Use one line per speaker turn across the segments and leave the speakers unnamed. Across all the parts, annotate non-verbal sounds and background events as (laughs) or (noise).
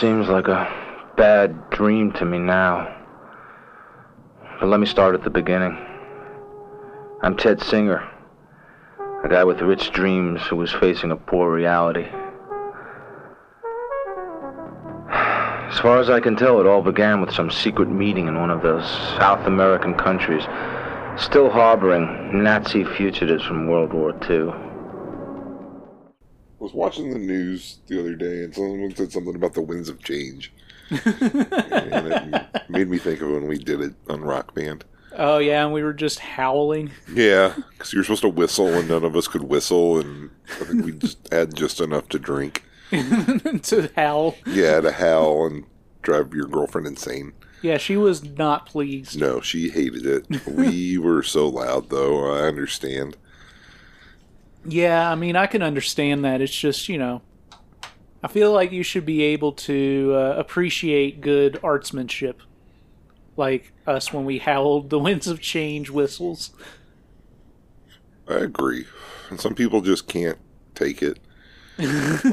Seems like a bad dream to me now. But let me start at the beginning. I'm Ted Singer, a guy with rich dreams who was facing a poor reality. As far as I can tell, it all began with some secret meeting in one of those South American countries, still harboring Nazi fugitives from World War II.
I was watching the news the other day and someone said something about the winds of change. and it (laughs) made me think of when we did it on Rock Band.
Oh yeah, and we were just howling.
Yeah, because you were supposed to whistle and none of us could whistle, and I think we just (laughs) had just enough to drink. (laughs)
to howl.
Yeah, to howl and drive your girlfriend insane.
Yeah, she was not pleased.
No, she hated it. we were so loud, though. I understand.
Yeah, I mean, I can understand that. It's just, you know, I feel like you should be able to uh, appreciate good artsmanship. Like us when we howled the (laughs) winds of change whistles.
I agree. And some people just can't take it. (laughs)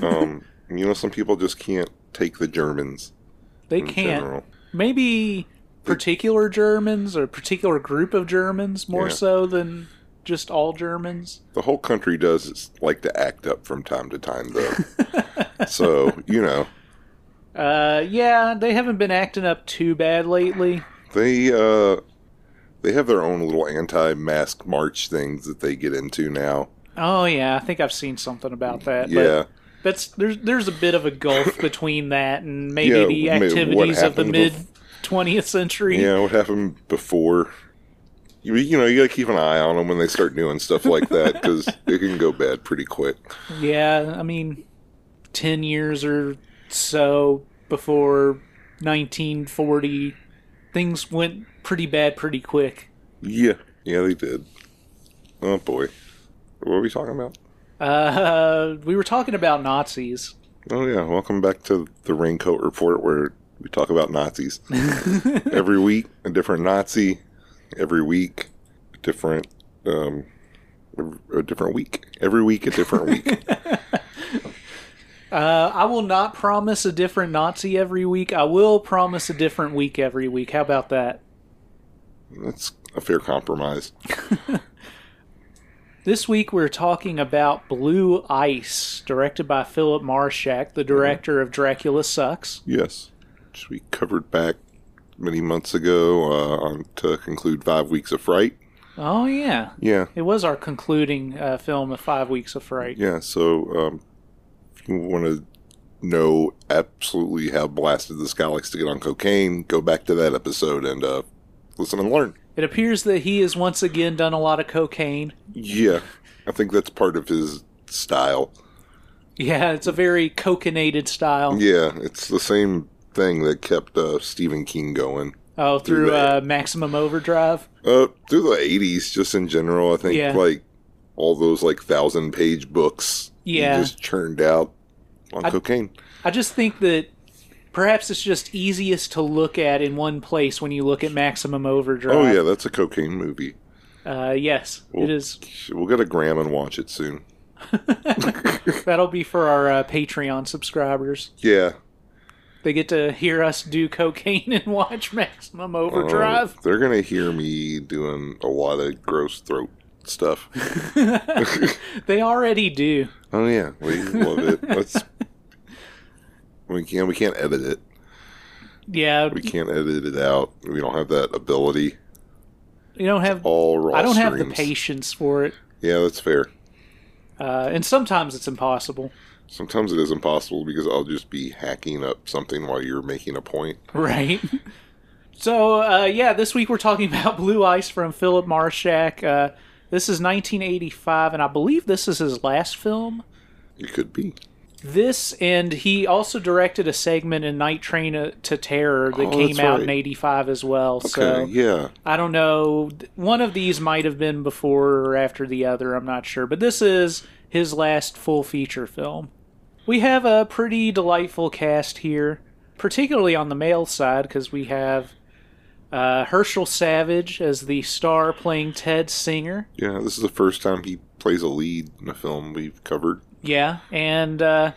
um, you know, some people just can't take the Germans.
They can't.
general.
Maybe particular Germans or a particular group of Germans more
Yeah.
so than just all Germans.
The whole country does like to act up from time to time, though. (laughs) so you know,
Uh, yeah, they haven't been acting up too bad lately.
they uh, they have their own little anti-mask march things that they get into now.
Oh yeah, I think I've seen something about that.
Yeah,
But that's there's there's a bit of a gulf (coughs) between that and maybe
Yeah,
the activities of the mid 20th century.
yeah. What happened before? You, you know, you gotta keep an eye on them when they start doing stuff like that because (laughs) it can go bad pretty quick.
Yeah, I mean, 10 years or so before 1940, things went pretty bad pretty quick.
Yeah, yeah, they did. Oh boy, what are we talking about?
Uh, we were talking about Nazis.
Oh yeah, welcome back to the Raincoat Report, where we talk about Nazis (laughs) every week. A different Nazi, every week, a different, um, a different week. Every week, a different week. (laughs)
Uh, I will not promise a different Nazi every week. I will promise a different week every week. How about that?
That's a fair compromise. (laughs)
This week we're talking about Blue Ice, directed by Philip Marshak, the director of Dracula Sucks.
Yes, which we covered back many months ago uh, on to conclude five weeks of fright.
Oh yeah,
Yeah,
it was our concluding uh, film of Five Weeks of Fright.
yeah. So um, if you want to know absolutely how blasted this guy likes to get on cocaine, go back to that episode and uh, listen and learn.
It appears that he has once again done a lot of cocaine.
Yeah, I think that's part of his style.
Yeah, it's a very cocainated style.
Yeah, it's the same thing that kept uh, Stephen King going.
Oh, through
that.
uh, Maximum Overdrive.
Uh, through the '80s, just in general, I think
Yeah.
like all those like thousand-page books,
Yeah.
just churned out on
I-
cocaine.
I just think that perhaps it's just easiest to look at in one place when you look at Maximum Overdrive.
Oh yeah, that's a cocaine movie.
Uh, yes,
Well-
it is.
We'll get a gram and watch it soon. (laughs)
That'll be for our uh, Patreon subscribers.
Yeah,
They get to hear us do cocaine and watch Maximum
uh,
Overdrive.
they're gonna hear me doing a lot of gross throat stuff. (laughs) (laughs)
they already do.
Oh yeah, we love it. Let's. (laughs) We can't. We can't edit it.
Yeah,
We can't edit it out. We don't have that ability.
you don't have.
All raw.
I don't have the patience for it,
Yeah, that's fair.
uh, and sometimes it's impossible.
Sometimes it is impossible because I'll just be hacking up something while you're making a point.
Right. So, uh, yeah, this week we're talking (laughs) about Blue Ice from Philip Marshak. Uh, this is 1985, and I believe this is his last film.
It could be.
This, and he also directed a segment in Night Train to to Terror that
Oh,
came out in 85 as well.
Okay.
So,
yeah.
I don't know. One of these might have been before or after the other. I'm not sure. But this is his last full feature film. We have a pretty delightful cast here, particularly on the male side, because we have uh, Herschel Savage as the star playing Ted Singer.
Yeah. This is the first time he plays a lead in a film we've covered.
Yeah, and uh,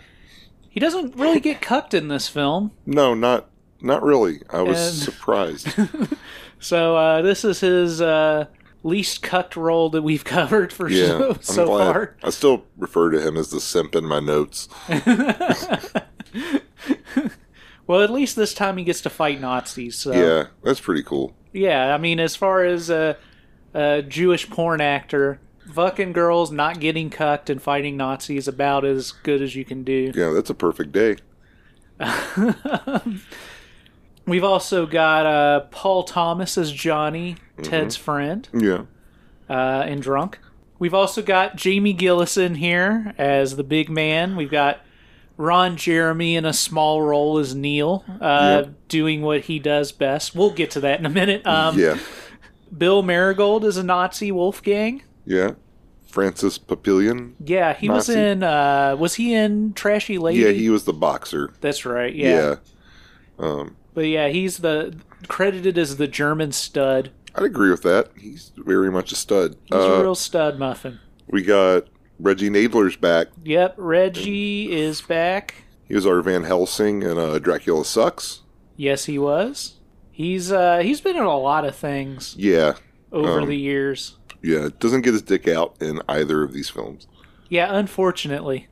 He doesn't really get cucked in this film.
No, not not really. I was
And-
surprised. (laughs)
So uh, this is his uh, least cucked role that we've (laughs) covered for
Yeah,
so, so far.
I still refer to him as the simp in my notes. (laughs)
Well, at least this time he gets to fight Nazis. So.
Yeah, that's pretty cool.
Yeah, I mean, as far as a, a Jewish porn actor, fucking girls not getting cucked and fighting Nazis about as good as you can do.
Yeah, that's a perfect day. (laughs)
We've also got uh, Paul Thomas as Johnny,
Mm-hmm.
Ted's friend,
Yeah.
uh, and drunk. We've also got Jamie Gillison here as the big man. We've got Ron Jeremy in a small role as Neil, uh,
Yep.
doing what he does best. We'll get to that in a minute. Um,
yeah.
Bill Margold is a Nazi Wolfgang.
Yeah. Francis Papillon.
Yeah, he was
Nazi.
in. Uh, was he in Trashy Lady?
Yeah, he was the boxer.
That's right. Yeah.
Yeah. Um,
but yeah, he's the credited as the German stud.
I'd agree with that. He's very much a stud.
He's
Uh,
a real stud muffin.
we got Reggie Nalder's back.
Yep, Reggie is back.
He was our Van Helsing and uh, Dracula Sucks.
Yes, he was. He's uh he's been in a lot of things
Yeah.
over
Um,
the years.
Yeah. Doesn't get his dick out in either of these films.
Yeah, unfortunately.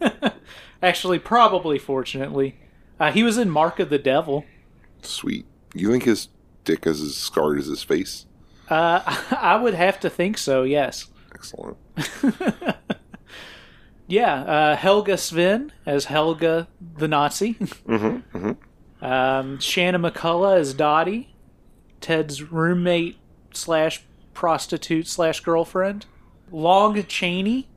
(laughs) Actually, probably fortunately. Uh, he was in Mark of the Devil.
Sweet. You think his dick is as scarred as his face?
Uh, (laughs) I would have to think so. Yes.
Excellent. (laughs)
Yeah, uh, Helga Sven as Helga the Nazi. (laughs)
Mm-hmm. mm-hmm.
Um, Shanna McCullough as Dottie, Ted's roommate slash prostitute slash girlfriend. Long Cheney.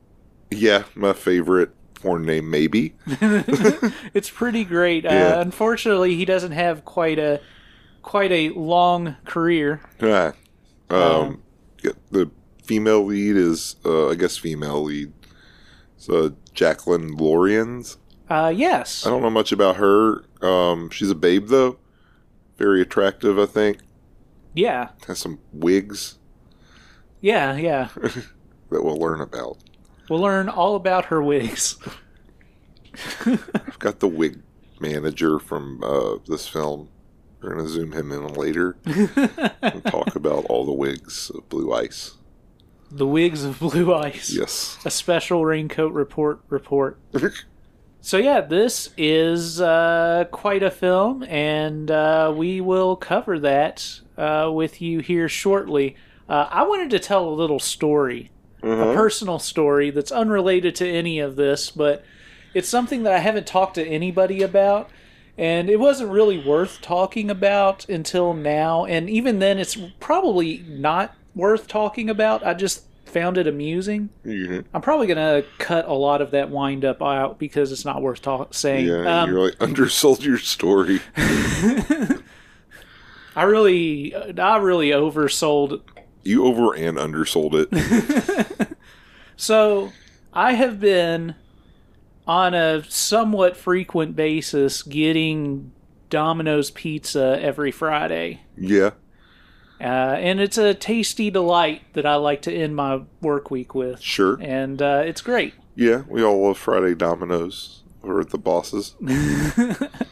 Yeah, my favorite porn name, maybe. (laughs) (laughs)
It's pretty great.
Yeah.
Uh, unfortunately, he doesn't have quite a quite a long career.
Ah. Um,
Um,
yeah, the female lead is, uh, I guess, female lead. So Jacqueline Lorians.
Uh, yes.
I don't know much about her. Um, she's a babe though. Very attractive, I think.
Yeah.
Has some wigs
Yeah. Yeah. (laughs)
that we'll learn about.
We'll learn all about her wigs.
I've got the wig manager from uh, this film. We're gonna zoom him in later and (laughs) talk about all the wigs of Blue Ice.
the wigs of blue ice.
Yes.
A special raincoat report. Report. (laughs) So yeah, this is uh, quite a film, and uh, we will cover that uh, with you here shortly. Uh, I wanted to tell a little story, a personal story that's unrelated to any of this, but it's something that I haven't talked to anybody about, and it wasn't really worth talking about until now. And even then, it's probably not worth talking about. I just found it amusing.
Mhm.
I'm probably gonna cut a lot of that wind up out because it's not worth talk- saying.
Yeah,
Um,
you really (laughs) undersold your story. (laughs)
I really, I really oversold.
You over and undersold it. (laughs)
So I have been on a somewhat frequent basis getting Domino's pizza every Friday,
Yeah.
uh, and it's a tasty delight that I like to end my work week with,
Sure.
and uh, it's great.
Yeah, we all love Friday Domino's over at the bosses. (laughs)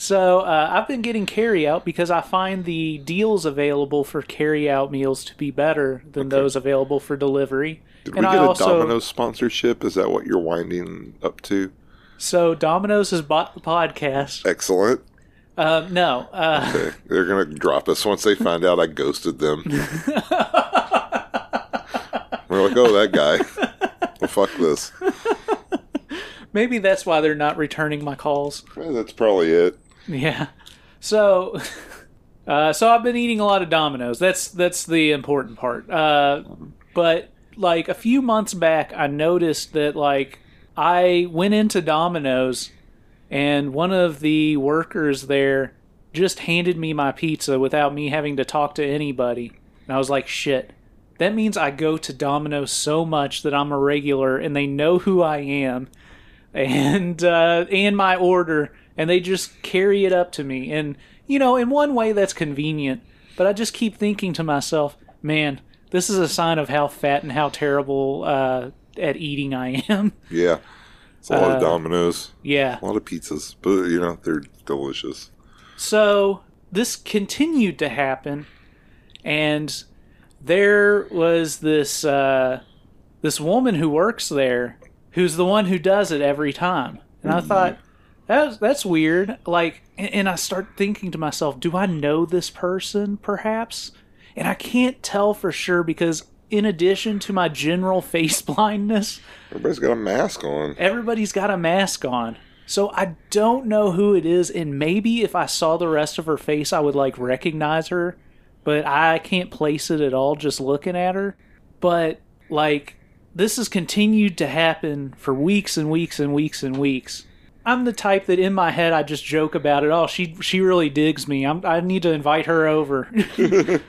So uh, I've been getting carry out because I find the deals available for carry out meals to be better than those available for delivery.
Did
and
we get a
also
Domino's sponsorship? Is that what you're winding up to?
so Domino's has bought the podcast.
Excellent.
Uh, no, uh,
Okay. They're gonna drop us once they find out I ghosted them. (laughs) We're like, oh, that guy. Well, fuck this. (laughs)
maybe that's why they're not returning my calls.
That's probably it.
Yeah. So, (laughs) uh, so I've been eating a lot of Domino's. That's that's the important part. Uh, but like a few months back, I noticed that like I went into Domino's, and one of the workers there just handed me my pizza without me having to talk to anybody. And I was like, shit. That means I go to Domino's so much that I'm a regular, and they know who I am (laughs) and uh, and my order, and they just carry it up to me. And you know, in one way, that's convenient. But I just keep thinking to myself, man, this is a sign of how fat and how terrible uh, at eating I am. (laughs)
Yeah. It's a lot
Uh,
of Dominoes,
Yeah.
a lot of pizzas, but you know they're delicious.
So this continued to happen, and there was this uh, this woman who works there, who's the one who does it every time. And I thought that's that's weird. Like, and, and I start thinking to myself, do I know this person? Perhaps, and I can't tell for sure because. In addition to my general (laughs) face blindness,
Everybody's got a mask on.
everybody's got a mask on. So I don't know who it is, and maybe if I saw the rest of her face, I would like recognize her, but I can't place it at all just looking at her. But like, this has continued to happen for weeks and weeks and weeks and weeks. I'm the type that in my head I just joke about it. Oh, she she really digs me. I'm, I need to invite her over. (laughs)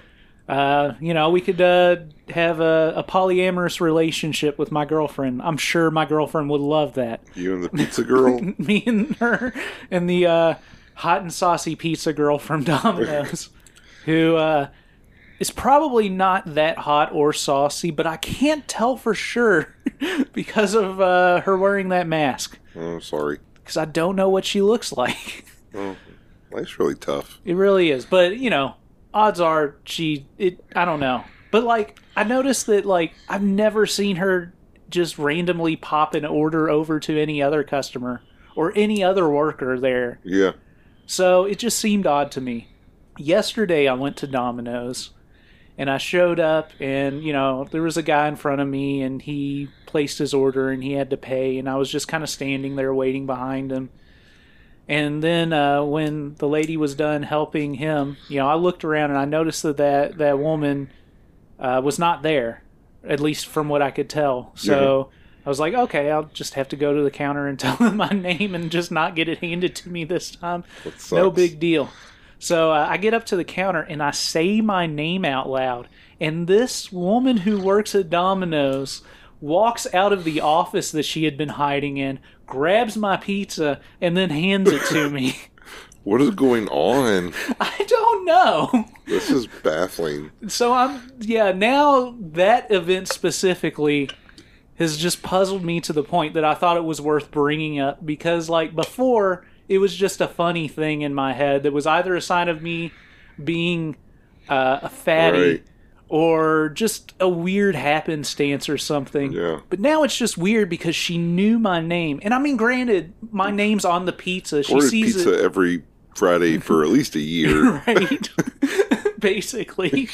uh, you know, we could uh, have a, a polyamorous relationship with my girlfriend. I'm sure my girlfriend would love that.
You and the pizza girl. (laughs)
Me and her and the uh, hot and saucy pizza girl from Domino's, (laughs) who uh, is probably not that hot or saucy, but I can't tell for sure because of uh, her wearing that mask.
oh, sorry.
Because I don't know what she looks (laughs) like.
Oh, life's really tough.
It really is. But, you know, odds are she it I don't know. But like I noticed that like I've never seen her just randomly pop an order over to any other customer or any other worker there.
Yeah.
So it just seemed odd to me. Yesterday I went to Domino's and I showed up and you know there was a guy in front of me and he placed his order and he had to pay and I was just kind of standing there waiting behind him. And then uh, when the lady was done helping him, you know, I looked around and I noticed that that, that woman uh, was not there, at least from what I could tell. So I was like, okay, I'll just have to go to the counter and (laughs) tell them my name and just not get it handed to me this time. No big deal. So uh, I get up to the counter and I say my name out loud. And this woman who works at Domino's walks out of the office that she had been hiding in, grabs my pizza, and then hands it to me. (laughs)
What is going on? (laughs)
I don't know.
This is baffling.
So I'm, yeah, now that event specifically has just puzzled me to the point that I thought it was worth bringing up because, like, before, it was just a funny thing in my head that was either a sign of me being uh, a fatty
Right.
or just a weird happenstance or something.
Yeah.
But now it's just weird because she knew my name. And I mean, granted, my name's on the pizza. She
Ordered
sees
pizza
it.
every Friday for at least a year. (laughs)
right (laughs) basically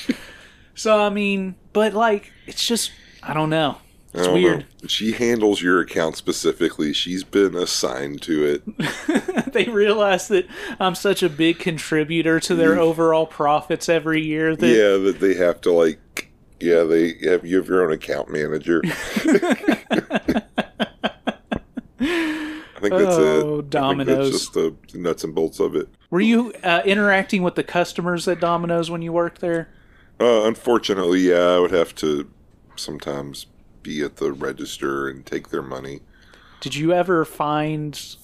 so i mean but like it's just i don't know it's weird
know. She handles your account specifically. She's been assigned to it. (laughs)
they realize that i'm such a big contributor to their overall profits every year that
yeah, that they have to like. Yeah, they have you have your own account manager. (laughs) I think that's it.
Oh,
I think
Domino's.
that's just the nuts and bolts of it.
were you uh, interacting with the customers at domino's when you worked there
Uh, unfortunately, yeah, I would have to sometimes be at the register and take their money.
did you ever find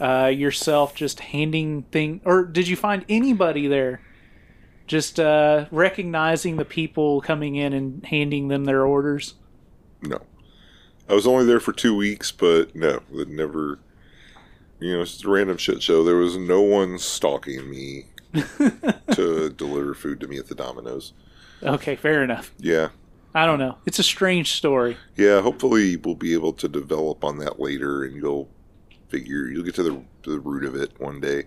uh, yourself just handing thing or did you find anybody there just uh, recognizing the people coming in and handing them their orders
No. I was only there for two weeks, but no, it never. You know, it's just a random shit show. There was no one stalking me (laughs) to deliver food to me at the Domino's.
okay fair enough
Yeah.
I don't know. It's a strange story.
Yeah, hopefully we'll be able to develop on that later and you'll figure, you'll get to the, to the root of it one day.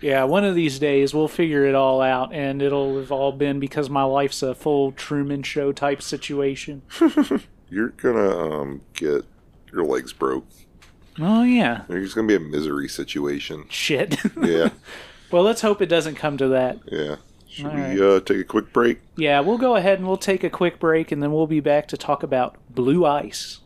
Yeah, one of these days we'll figure it all out, and it'll have all been because my life's a full Truman Show type situation. (laughs)
You're gonna um, get your legs broke.
Oh, yeah.
There's gonna be a misery situation.
Shit. (laughs)
Yeah,
well, let's hope it doesn't come to that.
yeah. Should
All
we
right.
uh, take a quick break?
Yeah, we'll go ahead and we'll take a quick break, and then we'll be back to talk about blue ice.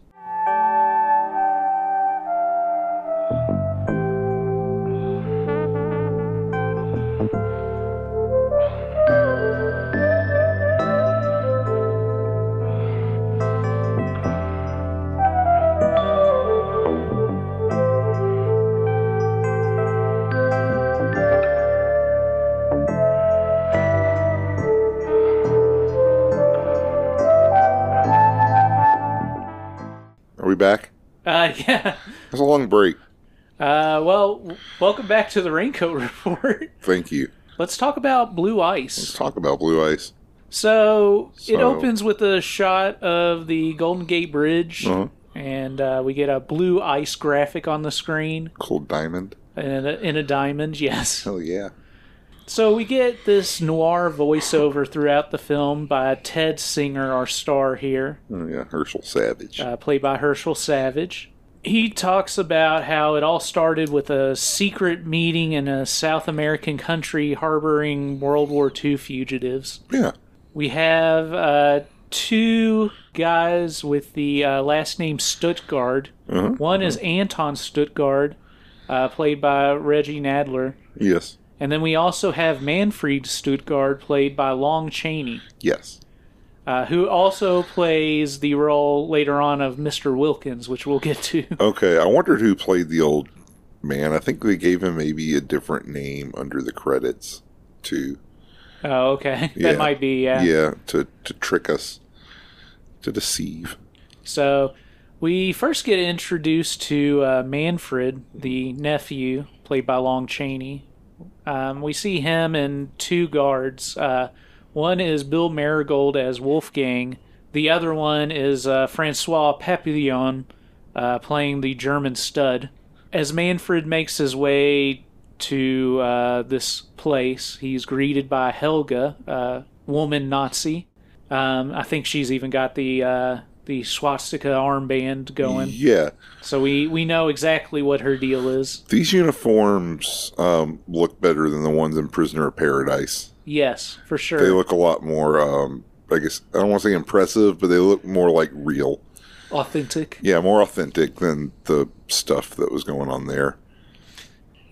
Are we back?
Yeah.
It's a long break.
Uh, well, w- welcome back to the Raincoat (laughs) Report.
Thank you.
Let's talk about Blue ice.
Let's
Ice.
talk about Blue Ice.
So, it
So-
opens with a shot of the Golden Gate Bridge,
Uh-huh.
and uh, we get a blue ice graphic on the screen
Cold Diamond.
in a, in a diamond. Yes.
Hell yeah.
So we get this noir voiceover throughout the film by Ted Singer, our star here.
Oh yeah, Herschel Savage.
uh, played by Herschel Savage. He talks about how it all started with a secret meeting in a South American country harboring World War II fugitives.
yeah.
We have uh, two guys with the uh, last name Stuttgart.
Uh-huh.
One is Anton Stuttgart, uh, played by Reggie Nalder.
Yes.
And then we also have Manfred Stuttgart, played by Long Cheney.
Yes.
Uh, who also plays the role later on of Mr. Wilkins, which we'll get to. (laughs)
Okay, I wondered who played the old man. I think they gave him maybe a different name under the credits too.
Oh, okay. (laughs)
Yeah.
That might be, yeah.
Yeah, to to trick us, to deceive.
So we first get introduced to uh, Manfred, the nephew, played by Long Chaney. Um, we see him and two guards. Uh, one is Bill Margold as Wolfgang. The other one is uh, Francois Papillon uh, playing the German stud. As Manfred makes his way to uh, this place, he's greeted by Helga, uh, woman Nazi. Um, I think she's even got the uh, the swastika armband going,
Yeah,
so we we know exactly what her deal is.
these uniforms um, look better than the ones in Prisoner of Paradise.
Yes, for sure.
They look a lot more. Um, I guess I don't want to say impressive, but they look more like real.
authentic.
Yeah, more authentic than the stuff that was going on there.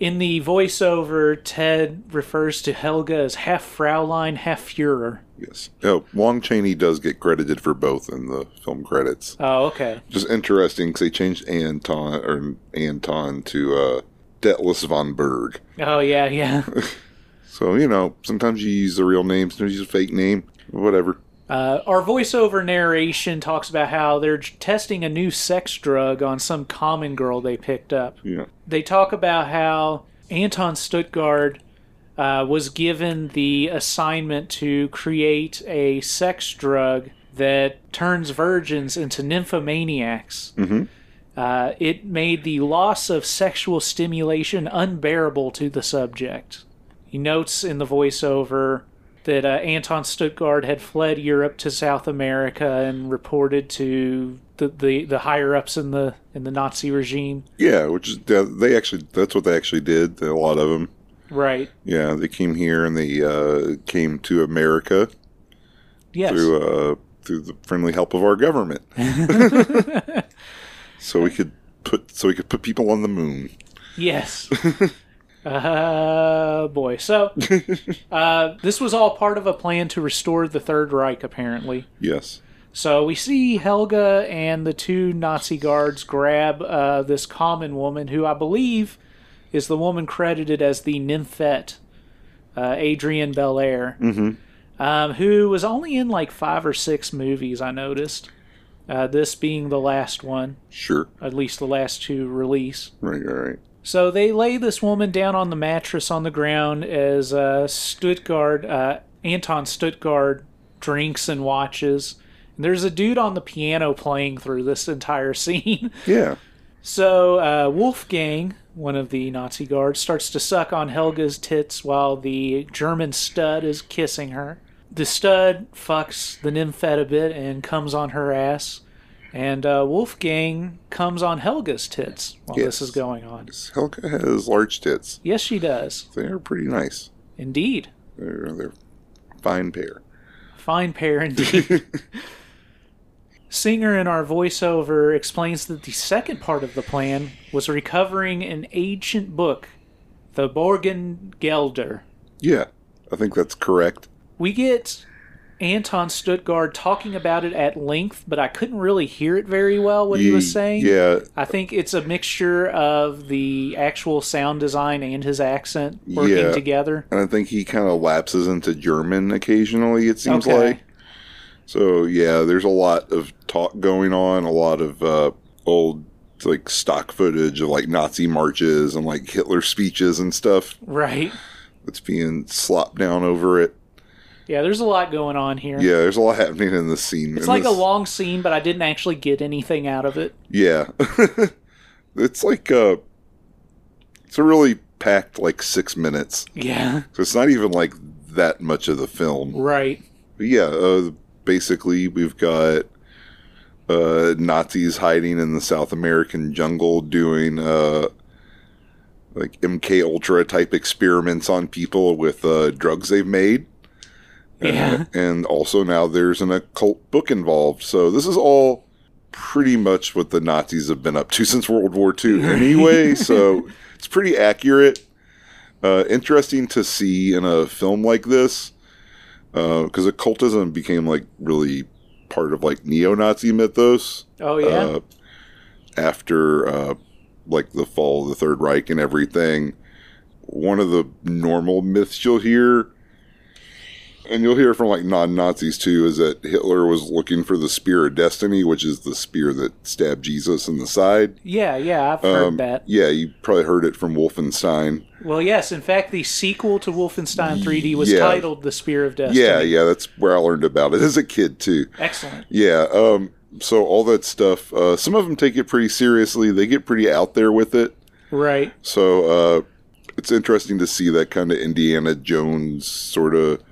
In the voiceover, Ted refers to Helga as half Fraulein, half Führer.
Yes. Oh, Long Chaney does get credited for both in the film credits.
Oh, okay.
Just interesting because they changed Anton or Anton to uh, Detless von Berg.
Oh, yeah, yeah. (laughs)
So you know, sometimes you use the real name, sometimes you use a fake name, whatever.
Uh, our voiceover narration talks about how they're testing a new sex drug on some common girl they picked up.
Yeah.
They talk about how Anton Stuttgart uh, was given the assignment to create a sex drug that turns virgins into nymphomaniacs.
Mhm.
Uh, it made the loss of sexual stimulation unbearable to the subject. He notes in the voiceover that uh, Anton Stuttgart had fled Europe to South America and reported to the, the, the higher ups in the in the Nazi regime.
Yeah, which is they actually that's what they actually did. A lot of them.
Right.
Yeah, they came here and they uh, came to America
Yes.
through uh, through the friendly help of our government. (laughs) so we could put so we could put people on the moon.
Yes. (laughs) uh, boy. So, (laughs) uh, this was all part of a plan to restore the Third Reich, apparently.
Yes.
So we see Helga and the two Nazi guards grab uh, this common woman, who I believe is the woman credited as the Nymphette, uh, Adrienne Belair,
Mm-hmm.
um, who was only in like five or six movies. I noticed. Uh, this being the last one,
Sure.
at least the last two release.
Right. All right.
So they lay this woman down on the mattress on the ground as uh, Stuttgart, uh, Anton Stuttgart, drinks and watches. And there's a dude on the piano playing through this entire (laughs) scene.
Yeah.
so uh, Wolfgang, one of the Nazi guards, starts to suck on Helga's tits while the German stud is kissing her. The stud fucks the nymphette a bit and comes on her ass. And uh, Wolfgang comes on Helga's tits while
Yes.
this is going on.
Helga has large tits.
Yes, she does.
They're pretty nice.
Indeed.
They're they're fine pair.
Fine pair indeed. (laughs) Singer in our voiceover explains that the second part of the plan was recovering an ancient book, the Borgen Gelder.
Yeah, I think that's correct.
We get Anton Stuttgart talking about it at length, but I couldn't really hear it very well what he was saying.
Yeah,
I think it's a mixture of the actual sound design and his accent working
Yeah.
together.
and I think he kind of lapses into German occasionally. It seems
Okay.
like. So yeah, there's a lot of talk going on, a lot of uh, old like stock footage of like Nazi marches and like Hitler speeches and stuff
Right.
that's being slopped down over it.
Yeah, there's a lot going on here.
Yeah, there's a lot happening in this scene.
It's like a long scene, but I didn't actually get anything out of it.
Yeah. (laughs) it's like uh it's a really packed like six minutes.
Yeah.
So it's not even like that much of the film.
Right.
But yeah, uh, basically we've got uh, Nazis hiding in the South American jungle doing uh, like MK Ultra type experiments on people with uh, drugs they've made.
Yeah.
Uh, and also now there's an occult book involved. So this is all pretty much what the Nazis have been up to (laughs) since World War II anyway. (laughs) so it's pretty accurate. Uh, interesting to see in a film like this because occultism became like really part of like neo-Nazi mythos
Oh yeah.
uh, after uh, like the fall of the Third Reich and everything. One of the normal myths you'll hear, and you'll hear from like non-Nazis too, is that Hitler was looking for the spear of destiny, which is the spear that stabbed Jesus in the side.
yeah, yeah, I've heard
Um,
that.
Yeah, you probably heard it from Wolfenstein.
Well, yes, in fact, the sequel to Wolfenstein 3D was
Yeah.
titled The Spear of Destiny.
Yeah, yeah, that's where I learned about it as a kid too.
Excellent.
Yeah, um, so all that stuff. Uh, some of them take it pretty seriously. They get pretty out there with it.
Right.
So uh, it's interesting to see that kind of Indiana Jones sort of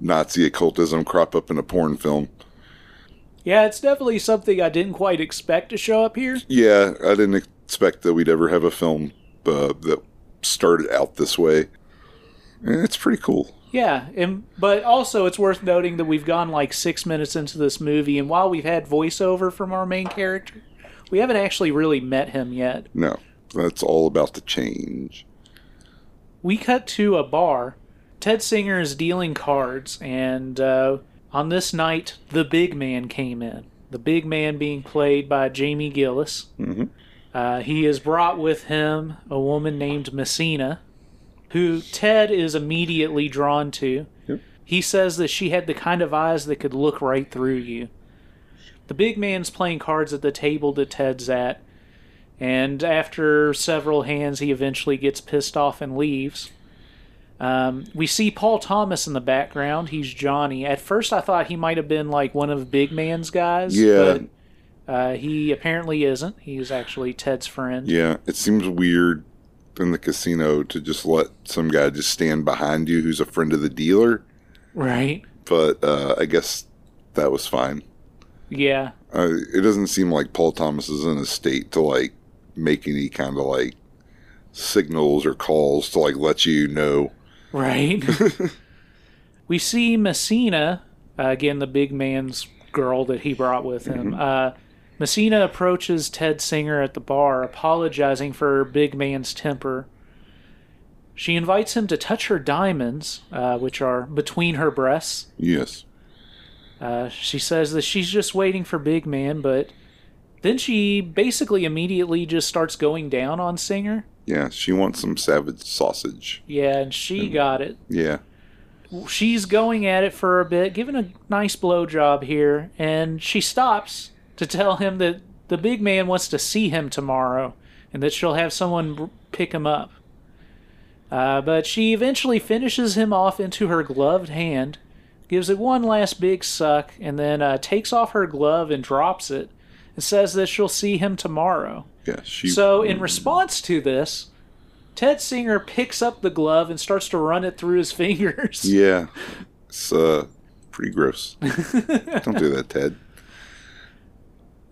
Nazi occultism crop up in a porn film.
Yeah, it's definitely something I didn't quite expect to show up here.
Yeah, I didn't expect that we'd ever have a film uh, that started out this way. And it's pretty cool.
Yeah, and but also it's worth noting that we've gone like six minutes into this movie, and while we've had voiceover from our main character, we haven't actually really met him yet.
No, that's all about to change.
We cut to a bar. Ted Singer is dealing cards, and uh, on this night, the big man came in. The big man being played by Jamie Gillis.
Mhm.
Uh, he has brought with him a woman named Messina, who Ted is immediately drawn to.
Yep.
He says that she had the kind of eyes that could look right through you. The big man's playing cards at the table that Ted's at, and after several hands, he eventually gets pissed off and leaves. Um, we see Paul Thomas in the background. He's Johnny. At first, I thought he might have been like one of Big Man's guys.
Yeah.
But uh, he apparently isn't. He's actually Ted's friend.
Yeah, it seems weird in the casino to just let some guy just stand behind you who's a friend of the dealer,
Right.
but uh, I guess that was fine.
Yeah.
Uh, it doesn't seem like Paul Thomas is in a state to like make any kind of like signals or calls to like let you know.
Right. (laughs) we see Messina, uh, again, the big man's girl that he brought with him. Uh, Messina approaches Ted Singer at the bar, apologizing for her big man's temper. She invites him to touch her diamonds, uh, which are between her breasts.
Yes.
Uh, she says that she's just waiting for Big Man, but then she basically immediately just starts going down on Singer.
Yeah, she wants some savage sausage.
Yeah, and she got it.
Yeah.
she's going at it for a bit, giving a nice blowjob here, and she stops to tell him that the big man wants to see him tomorrow and that she'll have someone pick him up. Uh, but she eventually finishes him off into her gloved hand, gives it one last big suck, and then uh, takes off her glove and drops it and says that she'll see him tomorrow.
Yeah, she
So, in response to this, Ted Singer picks up the glove and starts to run it through his (laughs) fingers.
Yeah. It's uh pretty gross. (laughs) Don't do that, Ted.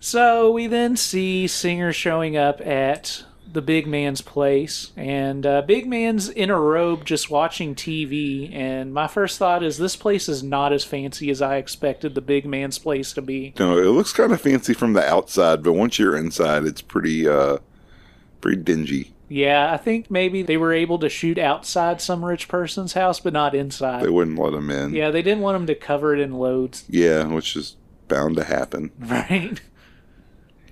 So we then see Singer showing up at the big man's place, and uh, big man's in a robe just watching TV. And my first thought is this place is not as fancy as I expected the big man's place to be.
No, it looks kind of fancy from the outside, but once you're inside, it's pretty uh pretty dingy.
Yeah, I think maybe they were able to shoot outside some rich person's house, but not inside.
They wouldn't let them in.
yeah, they didn't want them to cover it in loads.
Yeah, which is bound to happen. (laughs)
Right.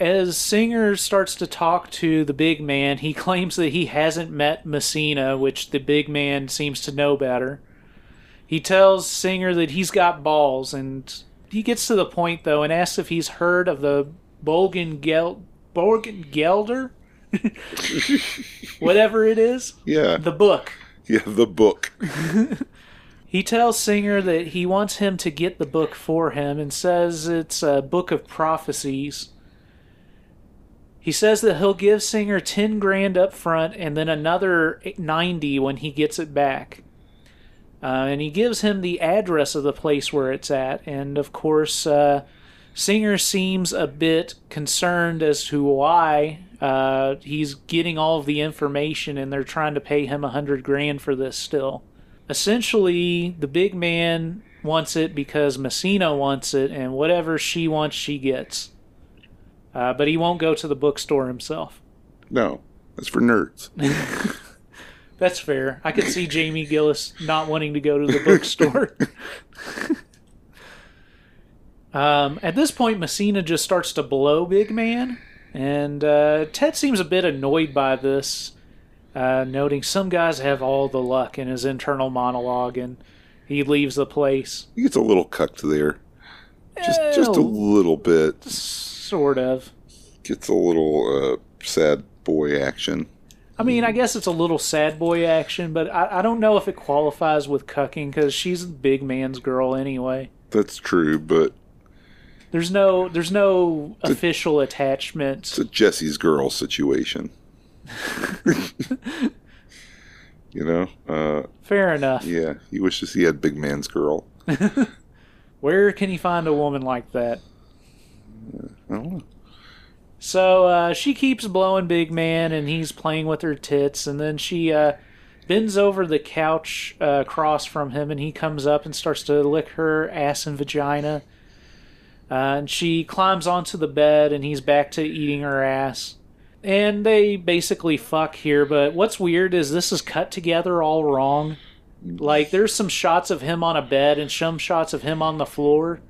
As Singer starts to talk to the big man, he (laughs) claims that he hasn't met Messina, which the big man seems to know better. He tells Singer that he's got balls, and he gets to the point, though, and asks if he's heard of the Bolgen Gel- Borgengelder, (laughs) whatever it is,
Yeah.
the book.
yeah, the book. (laughs)
He tells Singer that he wants him to get the book for him and says it's a book of prophecies. He says that he'll give Singer 10 grand up front and then another 90 when he gets it back. Uh, and he gives him the address of the place where it's at. And of course, uh, Singer seems a bit concerned as to why uh, he's getting all of the information and they're trying to pay him a hundred grand for this still essentially the big man wants it because Messina wants it, and whatever she wants, she gets. Uh, but he won't go to the bookstore himself.
No, that's for nerds. (laughs)
That's fair. I could see Jamie Gillis not wanting to go to the bookstore. (laughs) um, at this point, Messina just starts to blow Big Man, and uh, Ted seems a bit annoyed by this, uh, noting some guys have all the luck in his internal monologue, and he leaves the place.
He gets a little cucked there. Just just a little bit.
Sort of.
Gets a little uh, sad boy action.
I mean, I guess it's a little sad boy action, but I, I don't know if it qualifies with cucking because she's the big man's girl anyway.
That's true, but
There's no there's no official attachment.
it's a Jesse's girl situation. (laughs) you know? Uh,
Fair enough.
yeah, he wishes he had big man's girl. (laughs)
Where can he find a woman like that? So uh, she keeps blowing Big Man, and he's playing with her tits, and then she uh, bends over the couch uh, across from him, and he comes up and starts to lick her ass and vagina. Uh, and she climbs onto the bed, and he's back to eating her ass. And they basically fuck here, but what's weird is this is cut together all wrong. Like, there's some shots of him on a bed and some shots of him on the floor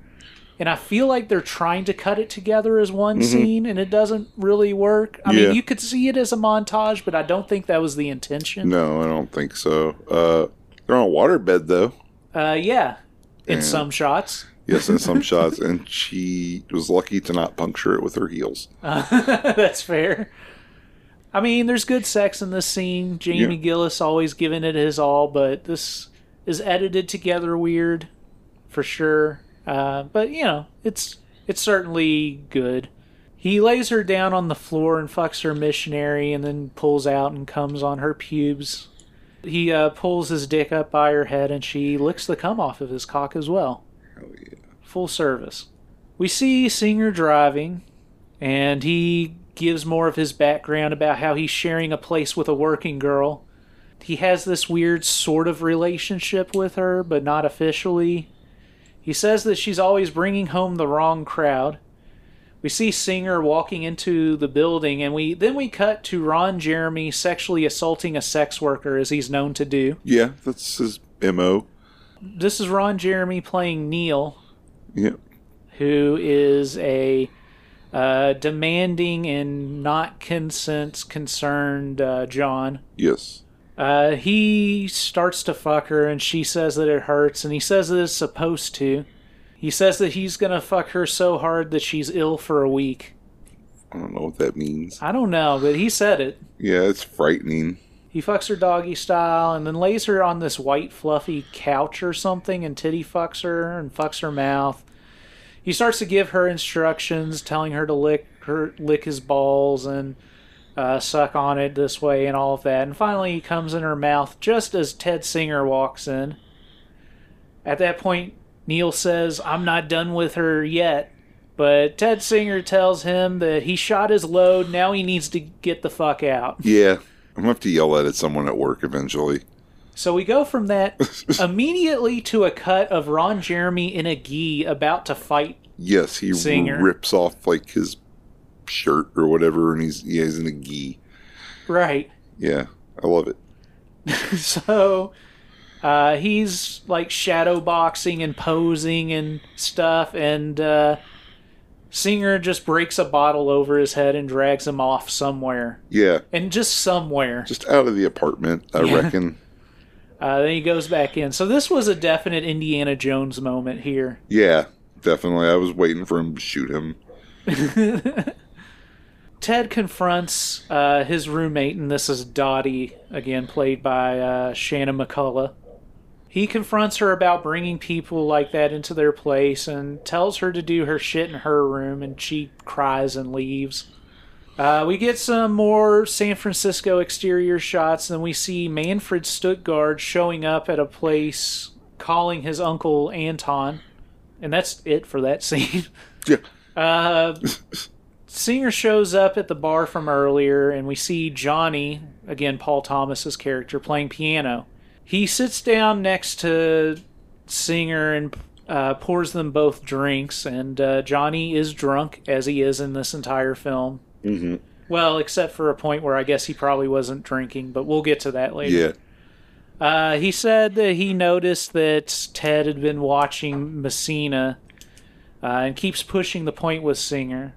and I feel like they're trying to cut it together as one scene, and it doesn't really work. I
Mm-hmm. Yeah.
mean, you could see it as a montage, but I don't think that was the intention.
No, I don't think so. Uh, they're on a waterbed, though.
Uh, yeah, in
And-
some shots.
Yes, in some (laughs) shots. And she was lucky to not puncture it with her heels. (laughs)
That's fair. I mean, there's good sex in this scene. Jamie
Yeah.
Gillis always giving it his all, but this is edited together weird, for sure. Uh, but you know, it's it's certainly good. He lays her down on the floor and fucks her missionary, and then pulls out and comes on her pubes. He uh, pulls his dick up by her head, and she licks the cum off of his cock as well
Hell yeah.
full service. We see Singer driving, and he gives more of his background about how he's sharing a place with a working girl. He has this weird sort of relationship with her, but not officially. He says that she's always bringing home the wrong crowd. We see Singer walking into the building, and we then we cut to Ron Jeremy sexually assaulting a sex worker, as he's known to do.
Yeah, that's his MO.
This is Ron Jeremy playing Neil,
Yeah.
who is a uh, demanding and not consent concerned uh, John.
Yes.
Uh, he starts to fuck her, and she says that it hurts, and he says that it's supposed to. He says that he's gonna fuck her so hard that she's ill for a week.
I don't know what that means.
I don't know, but he said it.
Yeah, it's frightening.
He fucks her doggy style and then lays her on this white fluffy couch or something and titty fucks her and fucks her mouth. He starts to give her instructions, telling her to lick her lick his balls and uh, suck on it this way and all of that. And finally, he comes in her mouth just as Ted Singer walks in. At that point, Neil says, "I'm not done with her yet." But Ted Singer tells him that he shot his load. Now he needs to get the fuck out. (laughs)
Yeah. I'm going to have to yell at someone at work eventually.
So we go from that (laughs) immediately to a cut of Ron Jeremy in a gi about to fight.
Yes, he
Singer.
rips off like his shirt or whatever, and he's yeah, he's in a gi.
Right.
Yeah, I love it. (laughs)
So uh, he's like shadow boxing and posing and stuff, and uh, Singer just breaks a bottle over his head and drags him off somewhere.
Yeah,
And just somewhere.
just out of the apartment, I
Yeah.
reckon.
Uh, then he goes back in. So this was a definite Indiana Jones moment here.
Yeah, definitely. I was waiting for him to shoot him. (laughs)
Ted confronts uh, his roommate, and this is Dottie, again played by uh, Shanna McCullough. He confronts her about bringing people like that into their place and tells her to do her shit in her room, and she cries and leaves. Uh, we get some more San Francisco exterior shots, and we see Manfred Stuttgart showing up at a place calling his uncle Anton, and that's it for that (laughs) scene.
Yeah.
Uh, (laughs) Singer shows up at the bar from earlier, and we see Johnny, again, Paul Thomas's character, playing piano. He sits down next to Singer and uh, pours them both drinks, and uh, Johnny is drunk, as he is in this entire film.
hmm
Well, except for a point where I guess he probably wasn't drinking, but we'll get to that later.
Yeah.
Uh, he said that he noticed that Ted had been watching Messina uh, and keeps pushing the point with Singer.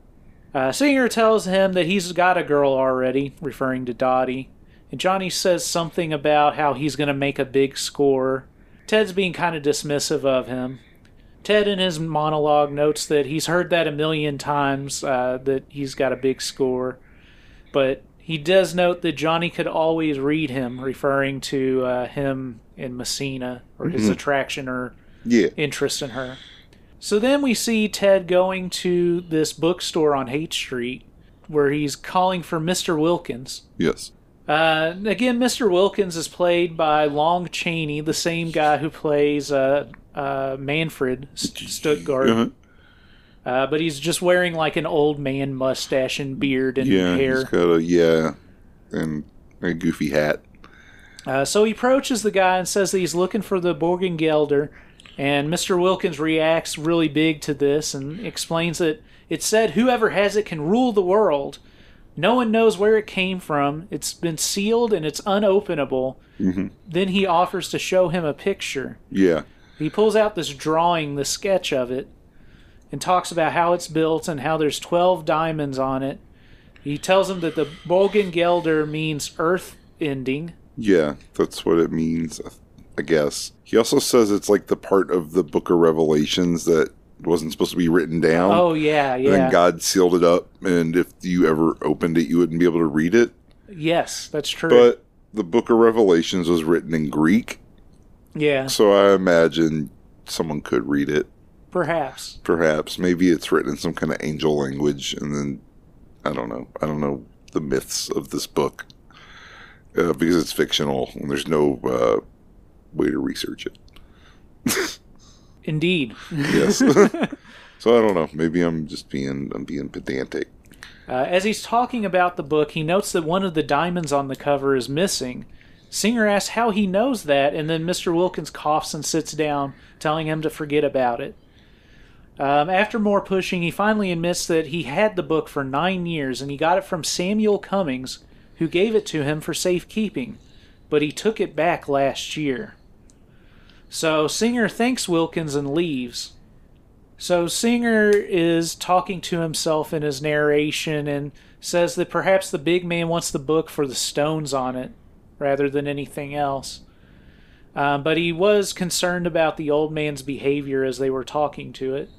Uh, Singer tells him that he's got a girl already, referring to Dottie. And Johnny says something about how he's going to make a big score. Ted's being kind of dismissive of him. Ted, in his monologue, notes that he's heard that a million times uh, that he's got a big score. But he does note that Johnny could always read him, referring to uh, him in Messina or his attraction or
Yeah.
interest in her. So then we see Ted going to this bookstore on Haight Street where he's calling for Mr. Wilkins.
Yes.
Uh, again, Mr. Wilkins is played by Long Chaney, the same guy who plays uh, uh, Manfred St- Stuttgart.
Uh-huh.
Uh, but he's just wearing like an old man mustache and beard and
Yeah.
hair.
He's got a yeah, and a goofy hat.
Uh, so he approaches the guy and says that he's looking for the Borgengelder, and Mr. Wilkins reacts really big to this and explains that it said whoever has it can rule the world. No one knows where it came from. It's been sealed and it's unopenable.
Mhm.
Then he offers to show him a picture.
Yeah.
He pulls out this drawing, the sketch of it, and talks about how it's built and how there's 12 diamonds on it. He tells him that the Borgengelder means earth ending.
Yeah, that's what it means, I guess. He also says it's like the part of the Book of Revelations that wasn't supposed to be written down.
Oh, yeah,
And
yeah.
then God sealed it up, and if you ever opened it, you wouldn't be able to read it.
Yes, that's true.
But the Book of Revelations was written in Greek,
yeah,
so I imagine someone could read it.
perhaps.
Perhaps. Maybe it's written in some kind of angel language, and then I don't know. I don't know the myths of this book uh, because it's fictional and there's no uh, way to research it. (laughs)
Indeed.
Yes. (laughs) so I don't know. Maybe I'm just being I'm being pedantic.
Uh, as he's talking about the book, he notes that one of the diamonds on the cover is missing. Singer asks how he knows that, and then Mr. Wilkins coughs and sits down, telling him to forget about it. Um, after more pushing, he finally admits that he had the book for nine years and he got it from Samuel Cummings, who gave it to him for safekeeping, but he took it back last year. So Singer thanks Wilkins and leaves. So Singer is talking to himself in his narration and says that perhaps the big man wants the book for the stones on it rather than anything else. Um, but he was concerned about the old man's behavior as they were talking to it.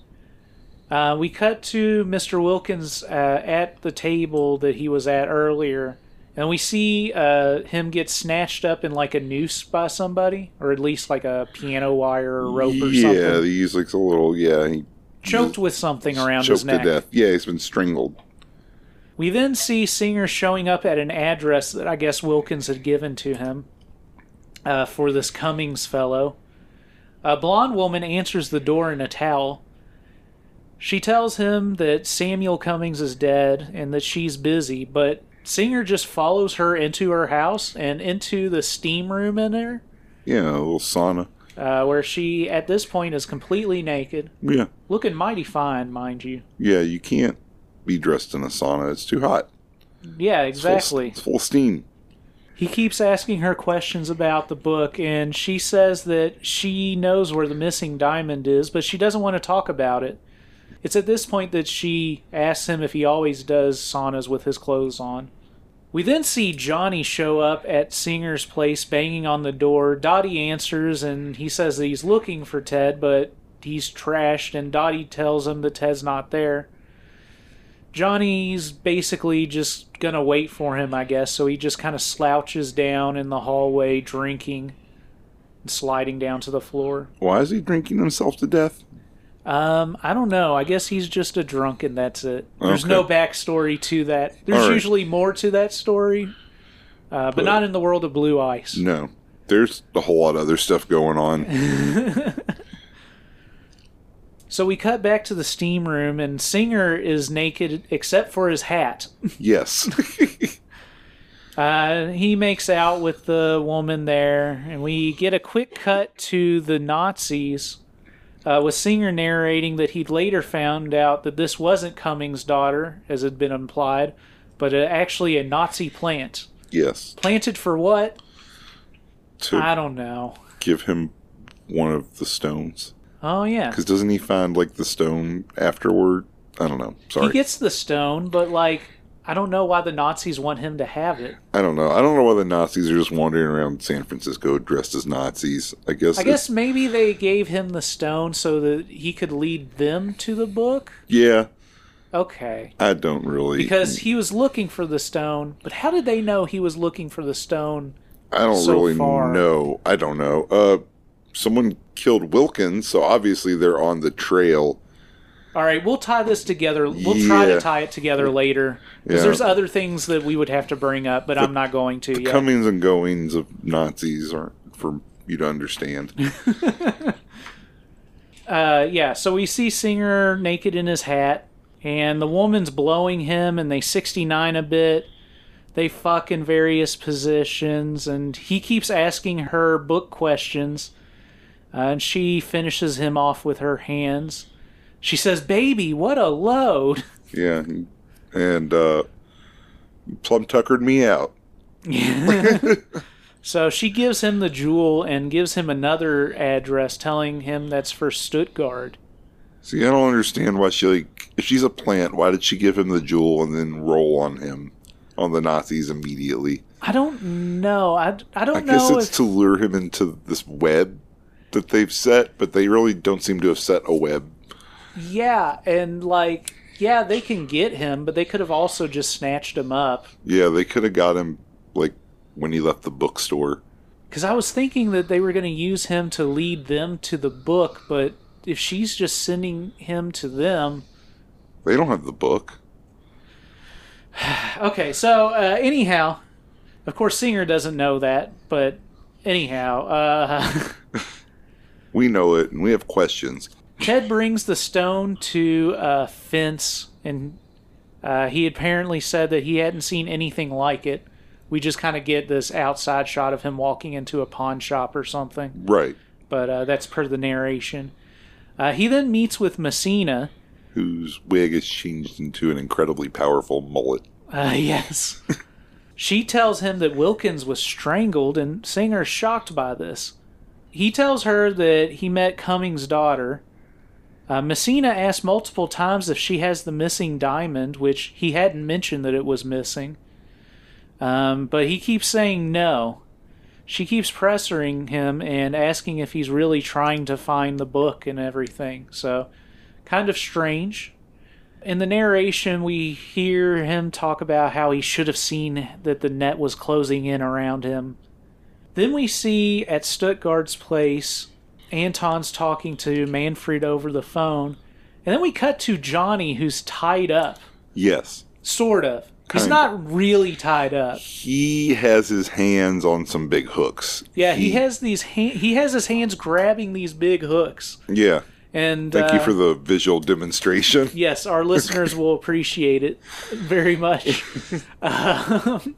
Uh, we cut to Mr. Wilkins uh, at the table that he was at earlier, and we see uh, him get snatched up in like a noose by somebody, or at least like a piano wire or rope or something.
Yeah, he's like a little yeah. He
Choked with something around
choked
his
to
neck.
death. Yeah, he's been strangled.
We then see Singer showing up at an address that I guess Wilkins had given to him uh, for this Cummings fellow. A blonde woman answers the door in a towel. She tells him that Samuel Cummings is dead and that she's busy, but Singer just follows her into her house and into the steam room in there,
Yeah, a little sauna.
uh, where she, at this point, is completely naked,
Yeah,
looking mighty fine, mind you.
yeah. You can't be dressed in a sauna. It's too hot.
Yeah,
It's full-
exactly.
It's full steam.
He keeps asking her questions about the book, and she says that she knows where the missing diamond is, but she doesn't want to talk about it. It's at this point that she asks him if he always does saunas with his clothes on. We then see Johnny show up at Singer's place banging on the door. Dottie answers, and he says that he's looking for Ted, but he's trashed, and Dottie tells him that Ted's not there. Johnny's basically just gonna wait for him, I guess. So he just kind of slouches down in the hallway, drinking, and sliding down to the floor.
Why is he drinking himself to death?
Um, I don't know. I guess he's just a drunk, and that's it. There's
Okay.
no backstory to that. There's
right.
usually more to that story, uh, but,
But-
not in the world of Blue Ice.
No. There's a whole lot of other stuff going on. (laughs)
So we cut back to the steam room, and Singer is naked except for his hat.
yes. (laughs)
Uh, he makes out with the woman there, and we get a quick cut to the Nazis, uh, with Singer narrating that he'd later found out that this wasn't Cummings' daughter, as had been implied, but uh, actually a Nazi plant.
yes.
Planted for what?
To
I don't know.
give him one of the stones.
Oh, yeah.
Because doesn't he find, like, the stone afterward? I don't know. Sorry.
He gets the stone, but, like, I don't know why the Nazis want him to have it.
I don't know. I don't know why the Nazis are just wandering around San Francisco dressed as Nazis. I guess.
I guess maybe they gave him the stone so that he could lead them to the book?
Yeah.
Okay.
I don't really.
because he was looking for the stone. But how did they know he was looking for the stone?
I don't
so
really
far.
know. I don't know. Uh, someone killed Wilkins, so obviously they're on the trail.
All right, we'll tie this together. We'll try to tie it together later because
Yeah.
there's other things that we would have to bring up, but I'm not going to yet.
Comings and goings of Nazis aren't for you to understand. (laughs)
Uh, yeah, so we see Singer naked in his hat, and the woman's blowing him, and they 69 a bit. They fuck in various positions, and he keeps asking her book questions, uh, and she finishes him off with her hands. She says, Baby, what a load!
yeah, and uh, plum tuckered me out. (laughs)
So she gives him the jewel and gives him another address telling him that's for Stuttgart.
See, I don't understand why she like if she's a plant, why did she give him the jewel and then roll on him on the Nazis immediately?
I don't know. I, I don't
I guess it's
if
to lure him into this web that they've set, but they really don't seem to have set a web.
Yeah, and like, yeah, they can get him, but they could have also just snatched him up.
Yeah, they could have got him like when he left the bookstore.
Because I was thinking that they were going to use him to lead them to the book, but if she's just sending him to them.
They don't have the book. (sighs)
Okay, so uh, anyhow, of course, Singer doesn't know that, but anyhow, uh, (laughs) (laughs)
We know it, and we have questions.
Ted brings the stone to a fence, and uh, he apparently said that he hadn't seen anything like it. We just kind of get this outside shot of him walking into a pawn shop or something,
Right.
but uh, that's per the narration. Uh, he then meets with Messina.
Whose wig is changed into an incredibly powerful mullet.
Uh, yes. (laughs) she tells him that Wilkins was strangled, and Singer's shocked by this. He tells her that he met Cummings' daughter. Uh, Messina asks multiple times if she has the missing diamond, which he hadn't mentioned that it was missing. Um, but he keeps saying no. She keeps pressuring him and asking if he's really trying to find the book and everything. So, kind of strange. In the narration, we hear him talk about how he should have seen that the net was closing in around him. Then we see at Stuttgart's place, Anton's talking to Manfred over the phone. And then we cut to Johnny, who's tied up.
Yes.
Sort of. He's
Kinda.
not really tied up.
He has his hands on some big hooks.
Yeah, he has these. Ha- he has his hands grabbing these big hooks.
Yeah.
And
Thank
uh,
you for the visual demonstration. (laughs)
Yes, our listeners will appreciate it very much. (laughs) Um,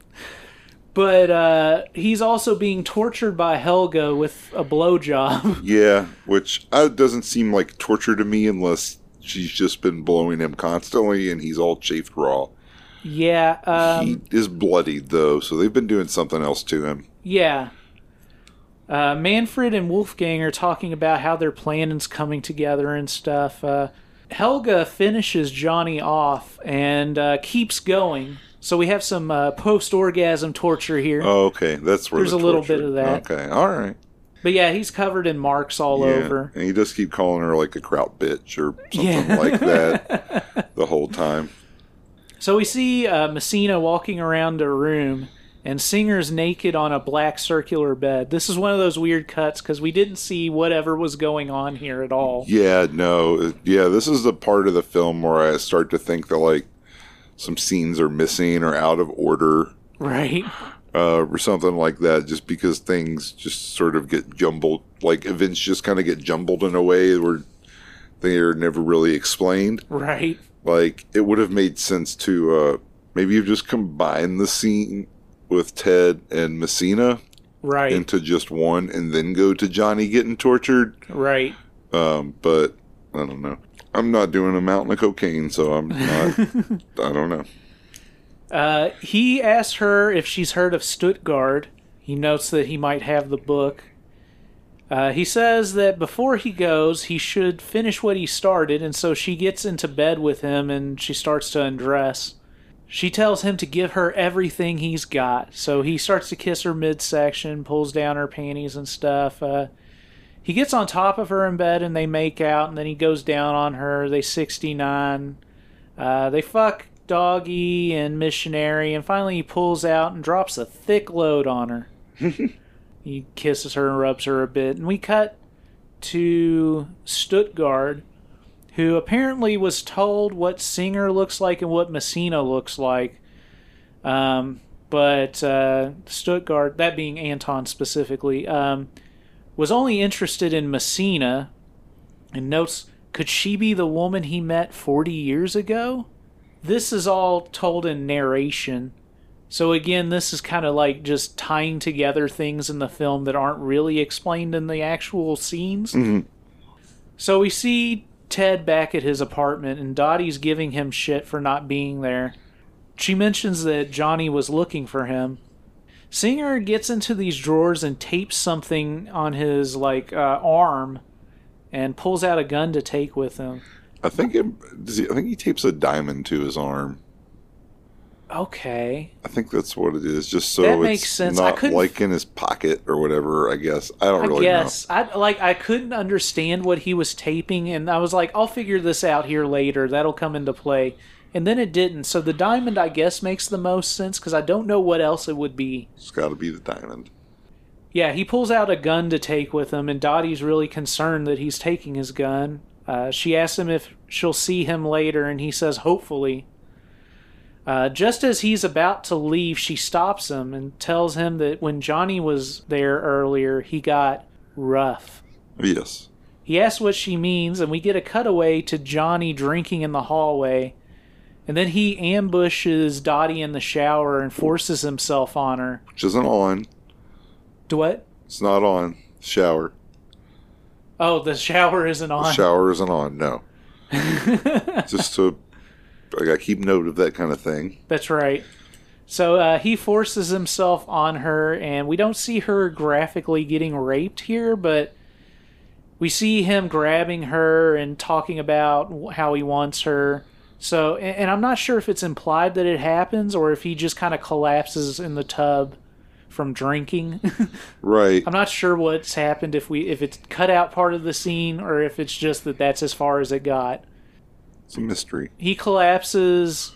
but uh, he's also being tortured by Helga with a blowjob. (laughs)
Yeah, which uh, doesn't seem like torture to me unless she's just been blowing him constantly and he's all chafed raw.
yeah, um,
he is bloodied though, so they've been doing something else to him.
yeah. Uh, Manfred and Wolfgang are talking about how their planning's coming together and stuff. Uh, Helga finishes Johnny off and uh, keeps going. So we have some uh, post-orgasm torture here.
Oh, okay, that's where
There's
the
a little bit of that.
Okay, all right.
But yeah, he's covered in marks all
Yeah,
over.
and he does keep calling her like a kraut bitch or something
Yeah.
like that (laughs) the whole time.
So we see uh, Messina walking around a room, and Singer's naked on a black circular bed. This is one of those weird cuts because we didn't see whatever was going on here at all.
Yeah, no, yeah. This is the part of the film where I start to think that like some scenes are missing or out of order,
Right.
uh, or something like that. Just because things just sort of get jumbled, like events just kind of get jumbled in a way where they are never really explained.
Right.
Like it would have made sense to uh, maybe you just combine the scene with Ted and Messina
Right.
into just one, and then go to Johnny getting tortured.
right.
Um, but I don't know. I'm not doing a mountain of cocaine, so I'm not. (laughs) I don't know.
Uh, he asks her if she's heard of Stuttgart. He notes that he might have the book. Uh, he says that before he goes, he should finish what he started, and so she gets into bed with him and she starts to undress. She tells him to give her everything he's got, so he starts to kiss her midsection, pulls down her panties and stuff. Uh, he gets on top of her in bed and they make out, and then he goes down on her. They 69. Uh, they fuck Doggy and Missionary, and finally he pulls out and drops a thick load on her. (laughs) he kisses her and rubs her a bit, and we cut to Stuttgart, who apparently was told what Singer looks like and what Messina looks like. Um, but uh, Stuttgart, that being Anton specifically, um, was only interested in Messina and notes could she be the woman he met 40 years ago? This is all told in narration. So again, this is kind of like just tying together things in the film that aren't really explained in the actual scenes. Mm-hmm. So we see Ted back at his apartment, and Dottie's giving him shit for not being there. She mentions that Johnny was looking for him. Singer gets into these drawers and tapes something on his like uh, arm, and pulls out a gun to take with him.
I think it, does he, I think he tapes a diamond to his arm.
Okay,
I think that's what it is, just so
That
it's
sense.
Not like in his pocket or whatever. I guess I don't
I
really
guess I like I couldn't understand what he was taping, and I was like, I'll figure this out here later. That'll come into play, and then it didn't. So the diamond, I guess, makes the most sense because I don't know what else it would be.
It's got to be the diamond.
Yeah, he pulls out a gun to take with him, and Dottie's really concerned that he's taking his gun. Uh, she asks him if she'll see him later, and he says, hopefully. Uh, just as he's about to leave, she stops him and tells him that when Johnny was there earlier, he got rough.
Yes.
He asks what she means, and we get a cutaway to Johnny drinking in the hallway. And then he ambushes Dottie in the shower and forces himself on her.
Which isn't on.
Do what?
It's not on. Shower.
Oh, the shower isn't on.
Shower isn't on. No. (laughs) Just to, I got to keep note of that kind of thing.
That's right. So uh, he forces himself on her, and we don't see her graphically getting raped here, but we see him grabbing her and talking about how he wants her. So, and, and I'm not sure if it's implied that it happens or if he just kind of collapses in the tub from drinking. (laughs)
Right.
I'm not sure what's happened if we if it's cut out part of the scene or if it's just that that's as far as it got
It's a mystery.
he collapses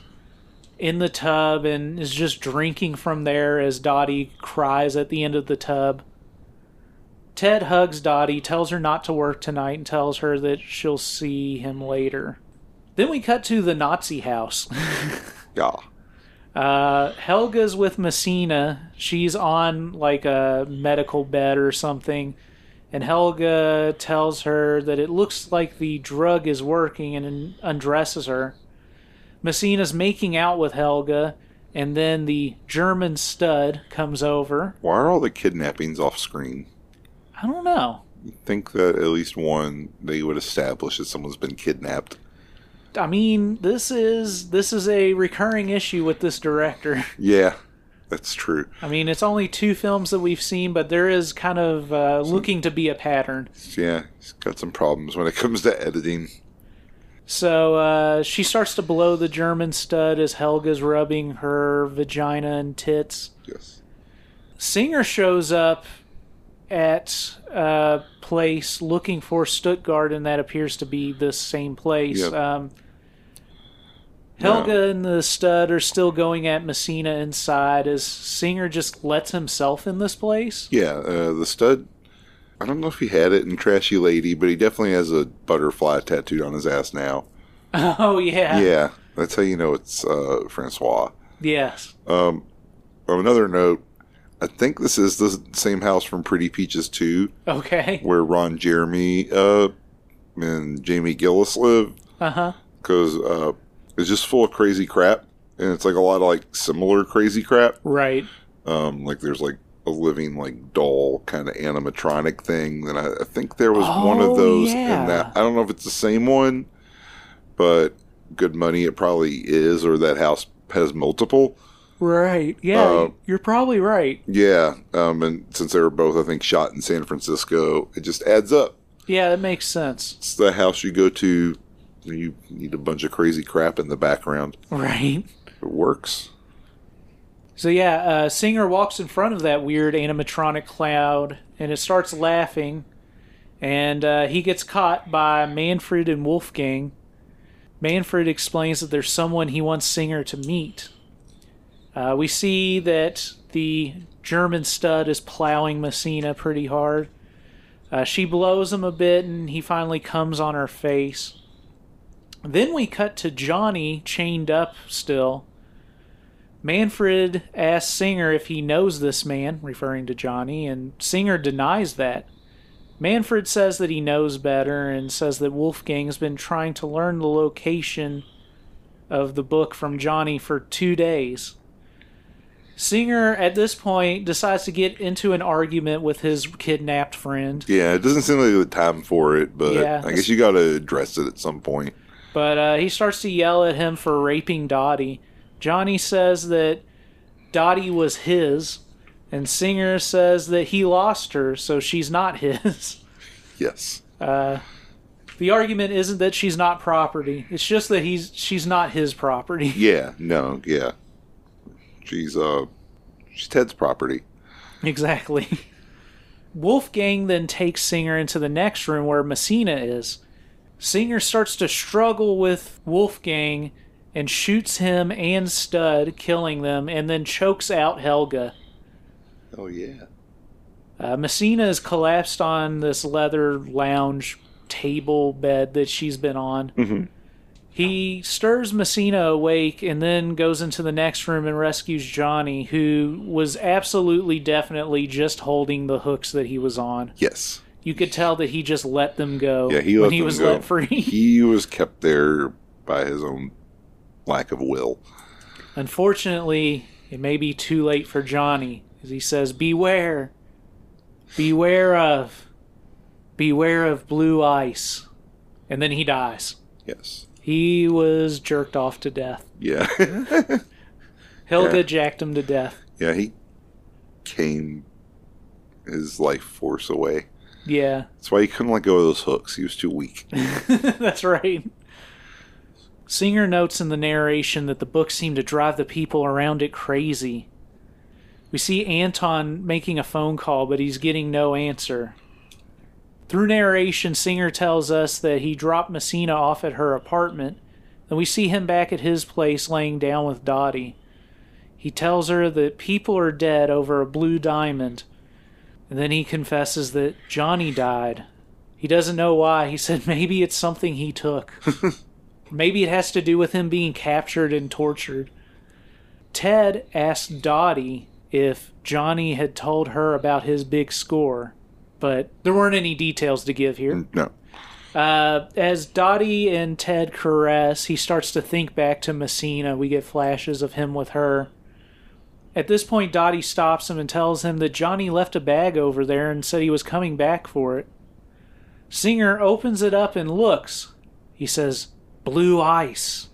in the tub and is just drinking from there as Dottie cries at the end of the tub. Ted hugs Dottie, tells her not to work tonight, and tells her that she'll see him later. Then we cut to the Nazi house. (laughs)
Yeah.
Uh, Helga's with Messina. She's on like a medical bed or something. And Helga tells her that it looks like the drug is working and undresses her. Messina's making out with Helga, and then the German stud comes over.
Why are all the kidnappings off screen?
I don't know.
You'd think that at least one they would establish that someone's been kidnapped.
I mean, this is this is a recurring issue with this director. (laughs)
Yeah, that's true.
I mean, it's only two films that we've seen, but there is kind of uh, looking to be a pattern.
Yeah, he's got some problems when it (laughs) comes to editing.
So uh, she starts to blow the German stud as Helga's rubbing her vagina and tits.
Yes.
Singer shows up at a place looking for Stuttgart, and that appears to be this same place.
Yep.
Um, Helga and the stud are still going at Messina inside as Singer just lets himself in this place.
Yeah, uh, the stud. I don't know if he had it in Trashy Lady, but he definitely has a butterfly tattooed on his ass now. (laughs)
Oh, yeah.
Yeah, that's how you know it's uh, Francois.
Yes.
Um, on another note, I think this is the same house from Pretty Peaches 2,
Okay.
where Ron Jeremy uh, and Jamie Gillis live,
Uh huh.
because uh, it's just full of crazy crap, and it's like a lot of like similar crazy crap.
Right.
Um, like there's like a living like doll kind of animatronic thing. And I, I think there was one
Oh,
of those
yeah.
in that. I don't know if it's the same one, but good money it probably is, or that house has multiple.
Right. Yeah.
Uh,
you're probably right.
Yeah, um, and since they were both, I think, shot in San Francisco, it just adds up.
Yeah, that makes sense.
It's the house you go to. You need a bunch of crazy crap in the background.
Right.
It works.
So yeah, uh, Singer walks in front of that weird animatronic cloud, and it starts laughing, and uh, he gets caught by Manfred and Wolfgang. Manfred explains that there's someone he wants Singer to meet. Uh, we see that the German stud is plowing Messina pretty hard. Uh, she blows him a bit, and he finally comes on her face. Then we cut to Johnny chained up still. Manfred asks Singer if he knows this man, referring to Johnny, and Singer denies that. Manfred says that he knows better and says that Wolfgang's been trying to learn the location of the book from Johnny for two days. Singer, at this point, decides to get into an argument with his kidnapped friend,
Yeah, it doesn't seem like the time for it, but
Yeah.
I guess you got to address it at some point.
But uh, he starts to yell at him for raping Dottie. Johnny says that Dottie was his, and Singer says that he lost her, so she's not his. (laughs)
Yes.
Uh, the argument isn't that she's not property; it's just that he's she's not his property. (laughs)
Yeah. No. Yeah. She's uh, she's Ted's property.
Exactly. (laughs) Wolfgang then takes Singer into the next room where Messina is. Singer starts to struggle with Wolfgang and shoots him and Stud, killing them, and then chokes out Helga.
Oh yeah.
Uh, Messina is collapsed on this leather lounge table bed that she's been on.
Mhm.
He stirs Messina awake and then goes into the next room and rescues Johnny, who was absolutely definitely just holding the hooks that he was on.
Yes.
You could tell that he just let them go
Yeah. He
when
let
he
them
was
go.
let free. (laughs)
he was kept there by his own lack of will.
Unfortunately, it may be too late for Johnny, as he says, Beware. Beware of. Beware of blue ice. And then he dies.
Yes.
He was jerked off to death.
Yeah. (laughs)
Helga
Yeah.
jacked him to death.
yeah. He came his life force away.
Yeah,
That's why he couldn't let go of those hooks. He was too weak. (laughs)
that's right. Singer notes in the narration that the book seemed to drive the people around it crazy. We see Anton making a phone call, but he's getting no answer. Through narration, Singer tells us that he dropped Messina off at her apartment, and we see him back at his place laying down with Dottie. He tells her that people are dead over a blue diamond, and then he confesses that Johnny died. He doesn't know why. He said maybe it's something he took. (laughs) maybe it has to do with him being captured and tortured. Ted asked Dottie if Johnny had told her about his big score, but there weren't any details to give here.
No.
Uh, as Dottie and Ted caress, he starts to think back to Messina. We get flashes of him with her. At this point, Dottie stops him and tells him that Johnny left a bag over there and said he was coming back for it. Singer opens it up and looks. He says, Blue ice.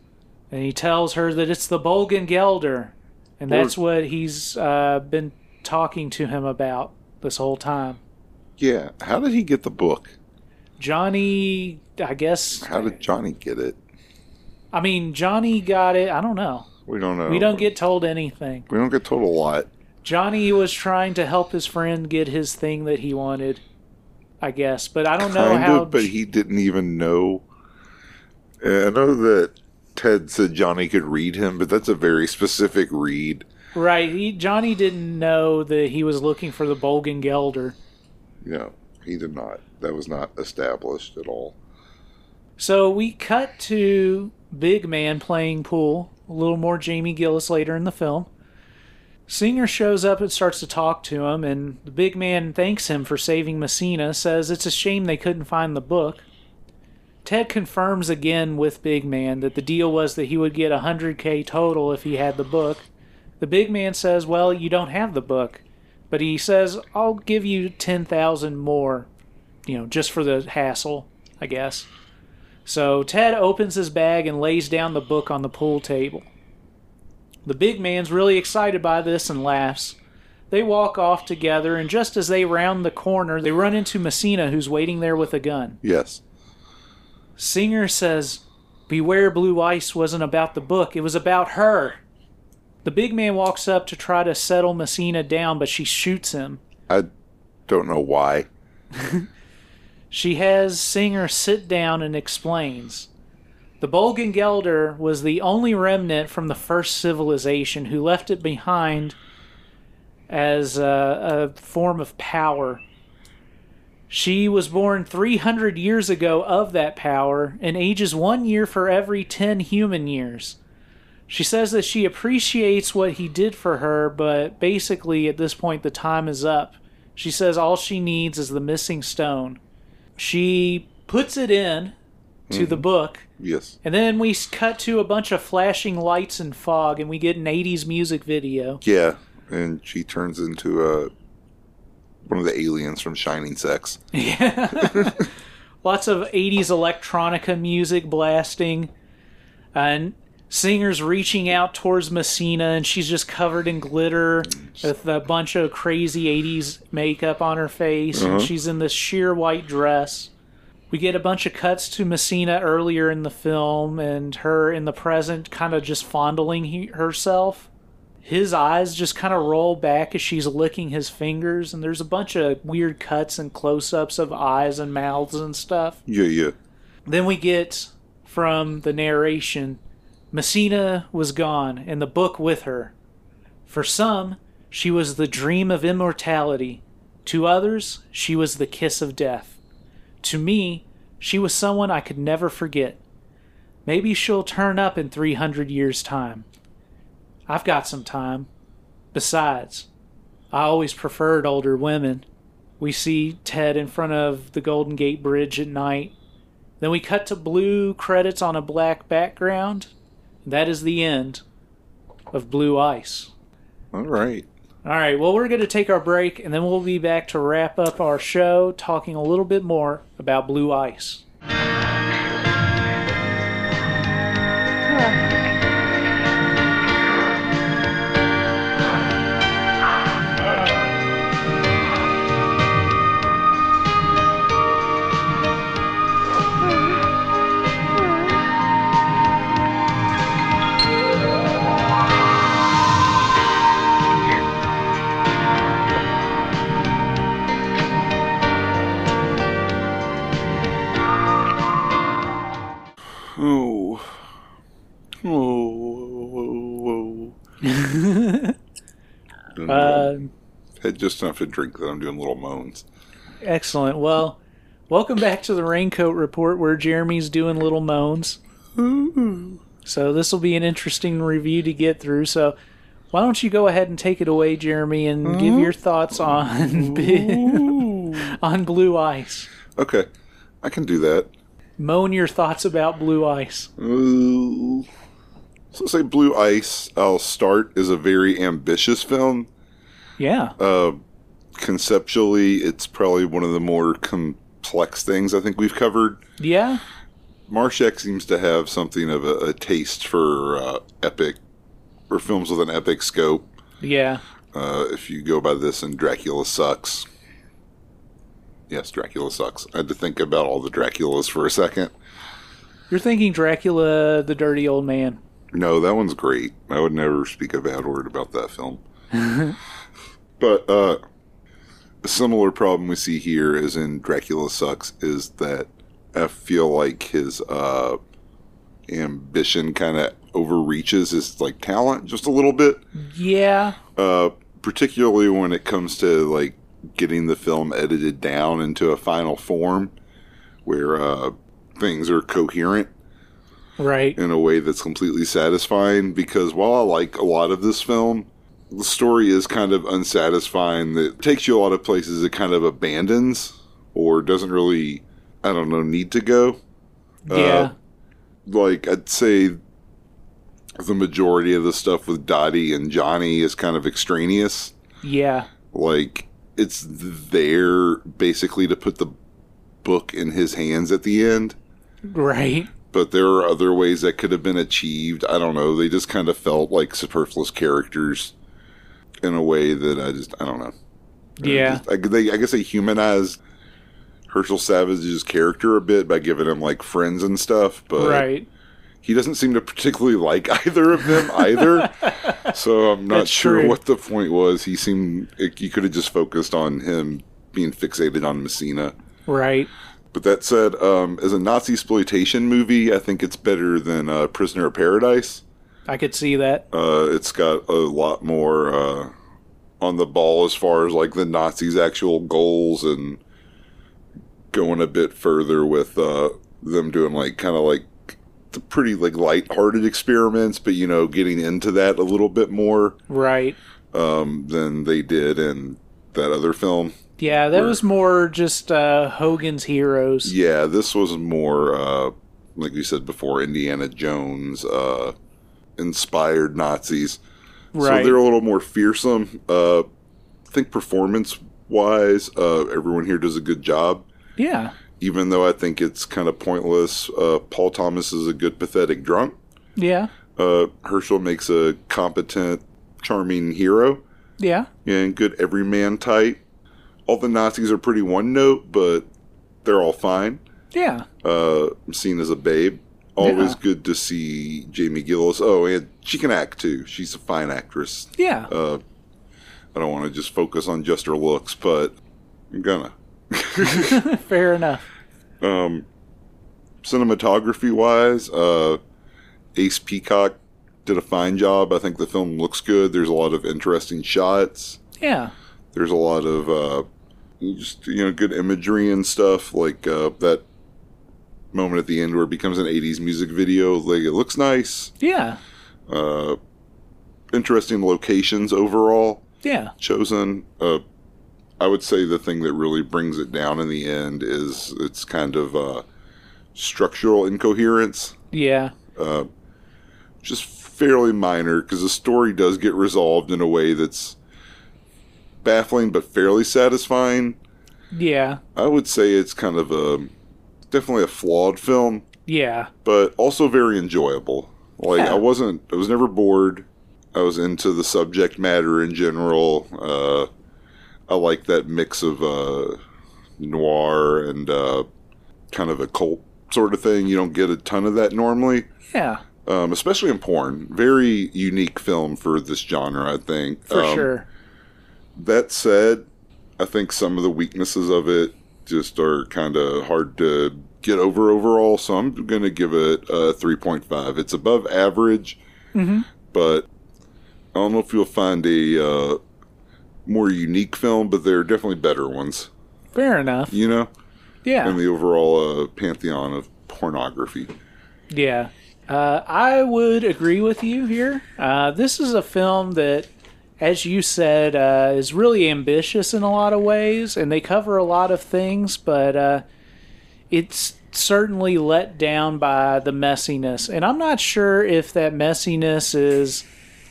And he tells her that it's the Bolgan Gelder. And that's what he's uh, been talking to him about this whole time.
Yeah. How did he get the book?
Johnny, I guess.
How did Johnny get it?
I mean, Johnny got it. I don't know.
We don't know.
We don't get told anything.
We don't get told a lot.
Johnny was trying to help his friend get his thing that he wanted, I guess. But I don't know
kind
how.
of, but he didn't even know. I know that Ted said Johnny could read him, but that's a very specific read.
Right. He, Johnny didn't know that he was looking for the Bolgen Gelder.
No, he did not. That was not established at all.
So we cut to Big Man playing pool. A little more Jamie Gillis later in the film. Singer shows up and starts to talk to him, and the big man thanks him for saving Messina, says it's a shame they couldn't find the book. Ted confirms again with Big Man that the deal was that he would get 100k total if he had the book. The big man says, Well, you don't have the book. But he says, I'll give you 10,000 more, you know, just for the hassle, I guess. So Ted opens his bag and lays down the book on the pool table. The big man's really excited by this and laughs. They walk off together, and just as they round the corner, they run into Messina, who's waiting there with a gun.
Yes.
Singer says, Beware Blue Ice wasn't about the book, it was about her. The big man walks up to try to settle Messina down, but she shoots him.
I don't know why. (laughs)
She has Singer sit down and explains. The Bolgen Gelder was the only remnant from the first civilization who left it behind as a, a form of power. She was born 300 years ago of that power and ages one year for every 10 human years. She says that she appreciates what he did for her, but basically at this point the time is up. She says all she needs is the missing stone. She puts it in to the mm-hmm. book,
Yes.
and then we cut to a bunch of flashing lights and fog, and we get an 80s music video.
Yeah. And she turns into a one of the aliens from Shining Sex.
Yeah. (laughs) Lots of 80s electronica music blasting. And singers reaching out towards Messina, and she's just covered in glitter with a bunch of crazy 80s makeup on her face. And uh-huh. she's in this sheer white dress. We get a bunch of cuts to Messina earlier in the film, and her in the present kind of just fondling he- herself. His eyes just kind of roll back as she's licking his fingers, and there's a bunch of weird cuts and close ups of eyes and mouths and stuff.
Yeah, yeah.
Then we get from the narration Messina was gone, and the book with her. For some, she was the dream of immortality. To others, she was the kiss of death. To me, she was someone I could never forget. Maybe she'll turn up in 300 years' time. I've got some time. Besides, I always preferred older women. We see Ted in front of the Golden Gate Bridge at night. Then we cut to blue credits on a black background. That is the end of Blue Ice.
All right.
All right, well, we're going to take our break and then we'll be back to wrap up our show talking a little bit more about Blue Ice.
Just enough to drink that I'm doing little moans.
excellent. Well, welcome back to the Raincoat Report where Jeremy's doing little moans. So this will be an interesting review to get through. So why don't you go ahead and take it away, Jeremy, and give your thoughts on (laughs) on Blue Ice.
Okay. I can do that.
Moan your thoughts about Blue Ice.
Ooh. So say Blue Ice, I'll start is a very ambitious film.
Yeah.
Uh, conceptually, it's probably one of the more complex things I think we've covered.
Yeah.
Marshak seems to have something of a, a taste for uh, epic, or films with an epic scope.
Yeah.
Uh, if you go by this, and Dracula sucks. Yes, Dracula sucks. I had to think about all the Draculas for a second.
You're thinking Dracula, the dirty old man.
No, that one's great. I would never speak a bad word about that film. (laughs) but uh, a similar problem we see here as in Dracula Sucks is that I feel like his uh, ambition kind of overreaches his like talent just a little bit.
Yeah.
Uh, particularly when it comes to like getting the film edited down into a final form where uh, things are coherent
Right.
in a way that's completely satisfying. Because while I like a lot of this film, the story is kind of unsatisfying. That takes you a lot of places it kind of abandons or doesn't really, I don't know, need to go.
Uh, yeah.
Like I'd say the majority of the stuff with Dottie and Johnny is kind of extraneous.
yeah.
Like it's there basically to put the book in his hands at the end.
Right.
But there are other ways that could have been achieved. I don't know. They just kind of felt like superfluous characters in a way that I just I don't know.
Yeah.
Just- I, they, I guess they humanized Herschel Savage's character a bit by giving him like friends and stuff, but
right.
he doesn't seem to particularly (laughs) like either of them either. (laughs) so I'm not
That's
sure
true.
what the point was. He seemed you could have just focused on him being fixated on Messina.
Right.
But that said, um, as a Nazi exploitation movie, I think it's better than uh, Prisoner of Paradise.
I could see that.
Uh, it's got a lot more uh, on the ball as far as like the Nazis' actual goals and going a bit further with uh, them doing like kind of like the pretty like light-hearted experiments, but you know, getting into that a little bit more
Right.
um, than they did in that other film.
Yeah, that
Where-
was more just uh, Hogan's Heroes.
Yeah, this was more uh, like we said before, Indiana Jones uh, inspired Nazis.
Right.
So they're a little more fearsome. Uh, I think performance wise, uh, everyone here does a good job.
Yeah.
Even though I think it's kind of pointless. Uh, Paul Thomas is a good pathetic drunk.
Yeah.
Uh, Herschel makes a competent, charming hero
Yeah.
and good everyman type. All the Nazis are pretty one note, but they're all fine.
Yeah.
Uh, seen as a babe. Always
Yeah.
good to see Jamie Gillis. Oh, and she can act too. She's a fine actress.
Yeah.
Uh, I don't want to just focus on just her looks, but I'm gonna. (laughs)
Fair enough.
Um, cinematography wise, uh, Ace Peacock did a fine job. I think the film looks good. There's a lot of interesting shots.
Yeah.
There's a lot of uh, just you know good imagery and stuff like uh, that moment at the end where it becomes an 80s music video. Like it looks nice.
Yeah.
Uh, interesting locations overall.
Yeah.
chosen. Uh, I would say the thing that really brings it down in the end is it's kind of uh, structural incoherence,
Yeah.
uh, just fairly minor because the story does get resolved in a way that's baffling but fairly satisfying.
Yeah.
I would say it's kind of a definitely a flawed film,
Yeah.
but also very enjoyable. Like
Yeah.
I wasn't, I was never bored. I was into the subject matter in general. Uh, I like that mix of uh, noir and uh, kind of a cult sort of thing. You don't get a ton of that normally,
Yeah.
um, especially in porn. Very unique film for this genre, I think.
For
Um,
sure.
That said, I think some of the weaknesses of it just are kind of hard to get over overall. So I'm going to give it a 3.5. It's above average,
Mhm.
but I don't know if you'll find a uh, more unique film, but there are definitely better ones,
Fair enough.
you know,
Yeah.
in the overall uh, pantheon of pornography.
Yeah. Uh, I would agree with you here. Uh, this is a film that, as you said, uh, is really ambitious in a lot of ways, and they cover a lot of things, but uh, it's certainly let down by the messiness. And I'm not sure if that messiness is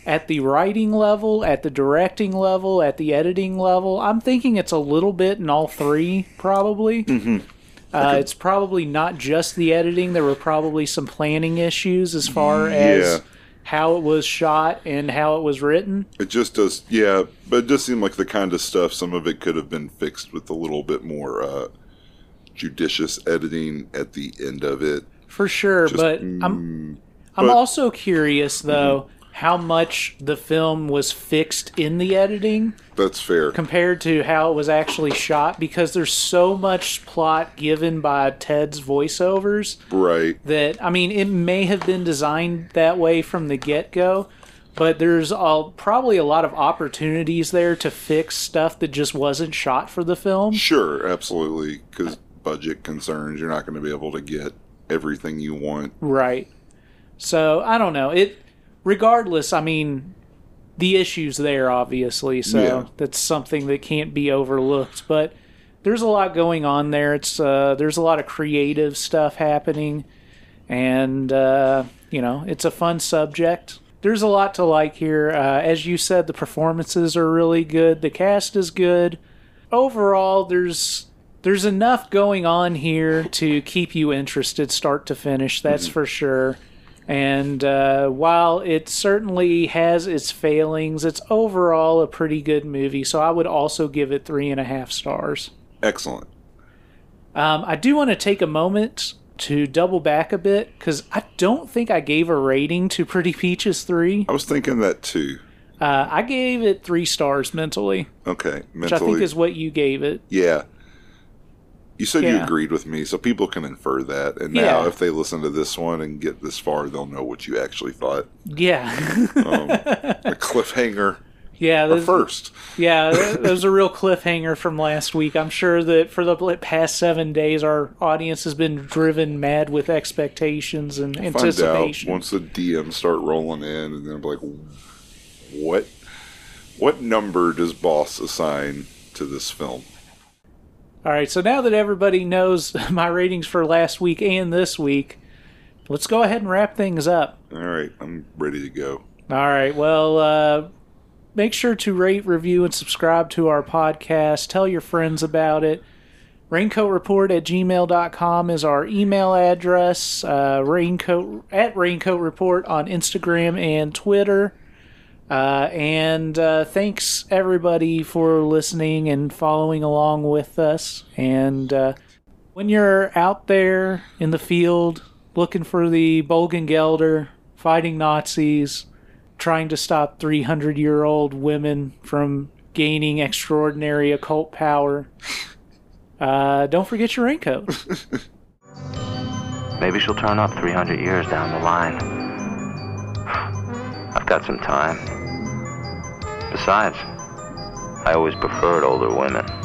at the writing level, at the directing level, at the editing level. I'm thinking it's a little bit in all three, probably. Uh, it's probably not just the editing. There were probably some planning issues as far as
Yeah.
How it was shot and how it was written.
It just does, yeah, but it does seem like the kind of stuff, some of it could have been fixed with a little bit more uh, judicious editing at the end of it.
For sure,
Just,
but I'm
mm,
I'm
but-
also curious though how much the film was fixed in the editing
That's fair.
compared to how it was actually shot because there's so much plot given by Ted's voiceovers
right.
that I mean it may have been designed that way from the get-go but there's all, probably a lot of opportunities there to fix stuff that just wasn't shot for the film.
Sure, absolutely. Because budget concerns, you're not going to be able to get everything you want.
Right. So I don't know. It regardless, I mean the issues there obviously, so
Yeah.
that's something that can't be overlooked. But there's a lot going on there. It's uh there's a lot of creative stuff happening and uh you know, it's a fun subject. There's a lot to like here. Uh, as you said, the performances are really good. The cast is good. Overall, there's there's enough going on here to keep you interested start to finish that's for sure and uh, while it certainly has its failings it's overall a pretty good movie so i would also give it three and a half stars
Excellent.
um, i do want to take a moment to double back a bit because i don't think i gave a rating to pretty peaches 3
I was thinking that too.
uh, i gave it three stars mentally
Okay,
which i think is what you gave it
yeah. You said you agreed with me, so people can infer that. And now,
Yeah.
if they listen to this one and get this far, they'll know what you actually thought.
yeah
Um, a (laughs) cliffhanger
yeah this-
first.
Yeah, that was a real cliffhanger from last week. I'm sure that for the past seven days, our audience has been driven mad with expectations and
out
anticipation.
once the DMs start rolling in, and then I'm like, what? What number does Boss assign to this film?
All right, so now that everybody knows (laughs) my ratings for last week and this week, let's go ahead and wrap things up.
All right, I'm ready to go.
All right, well, uh, make sure to rate, review, and subscribe to our podcast. Tell your friends about it. Raincoatreport at gmail.com is our email address. Uh, raincoat at Raincoat Report on Instagram and Twitter. Uh, and uh, thanks everybody for listening and following along with us. And uh, when you're out there in the field looking for the Bolgengelder, fighting Nazis, trying to stop 300 year old women from gaining extraordinary occult power, (laughs) uh, don't forget your raincoat. (laughs)
Maybe she'll turn up 300 years down the line. (sighs) I've got some time. Besides, I always preferred older women.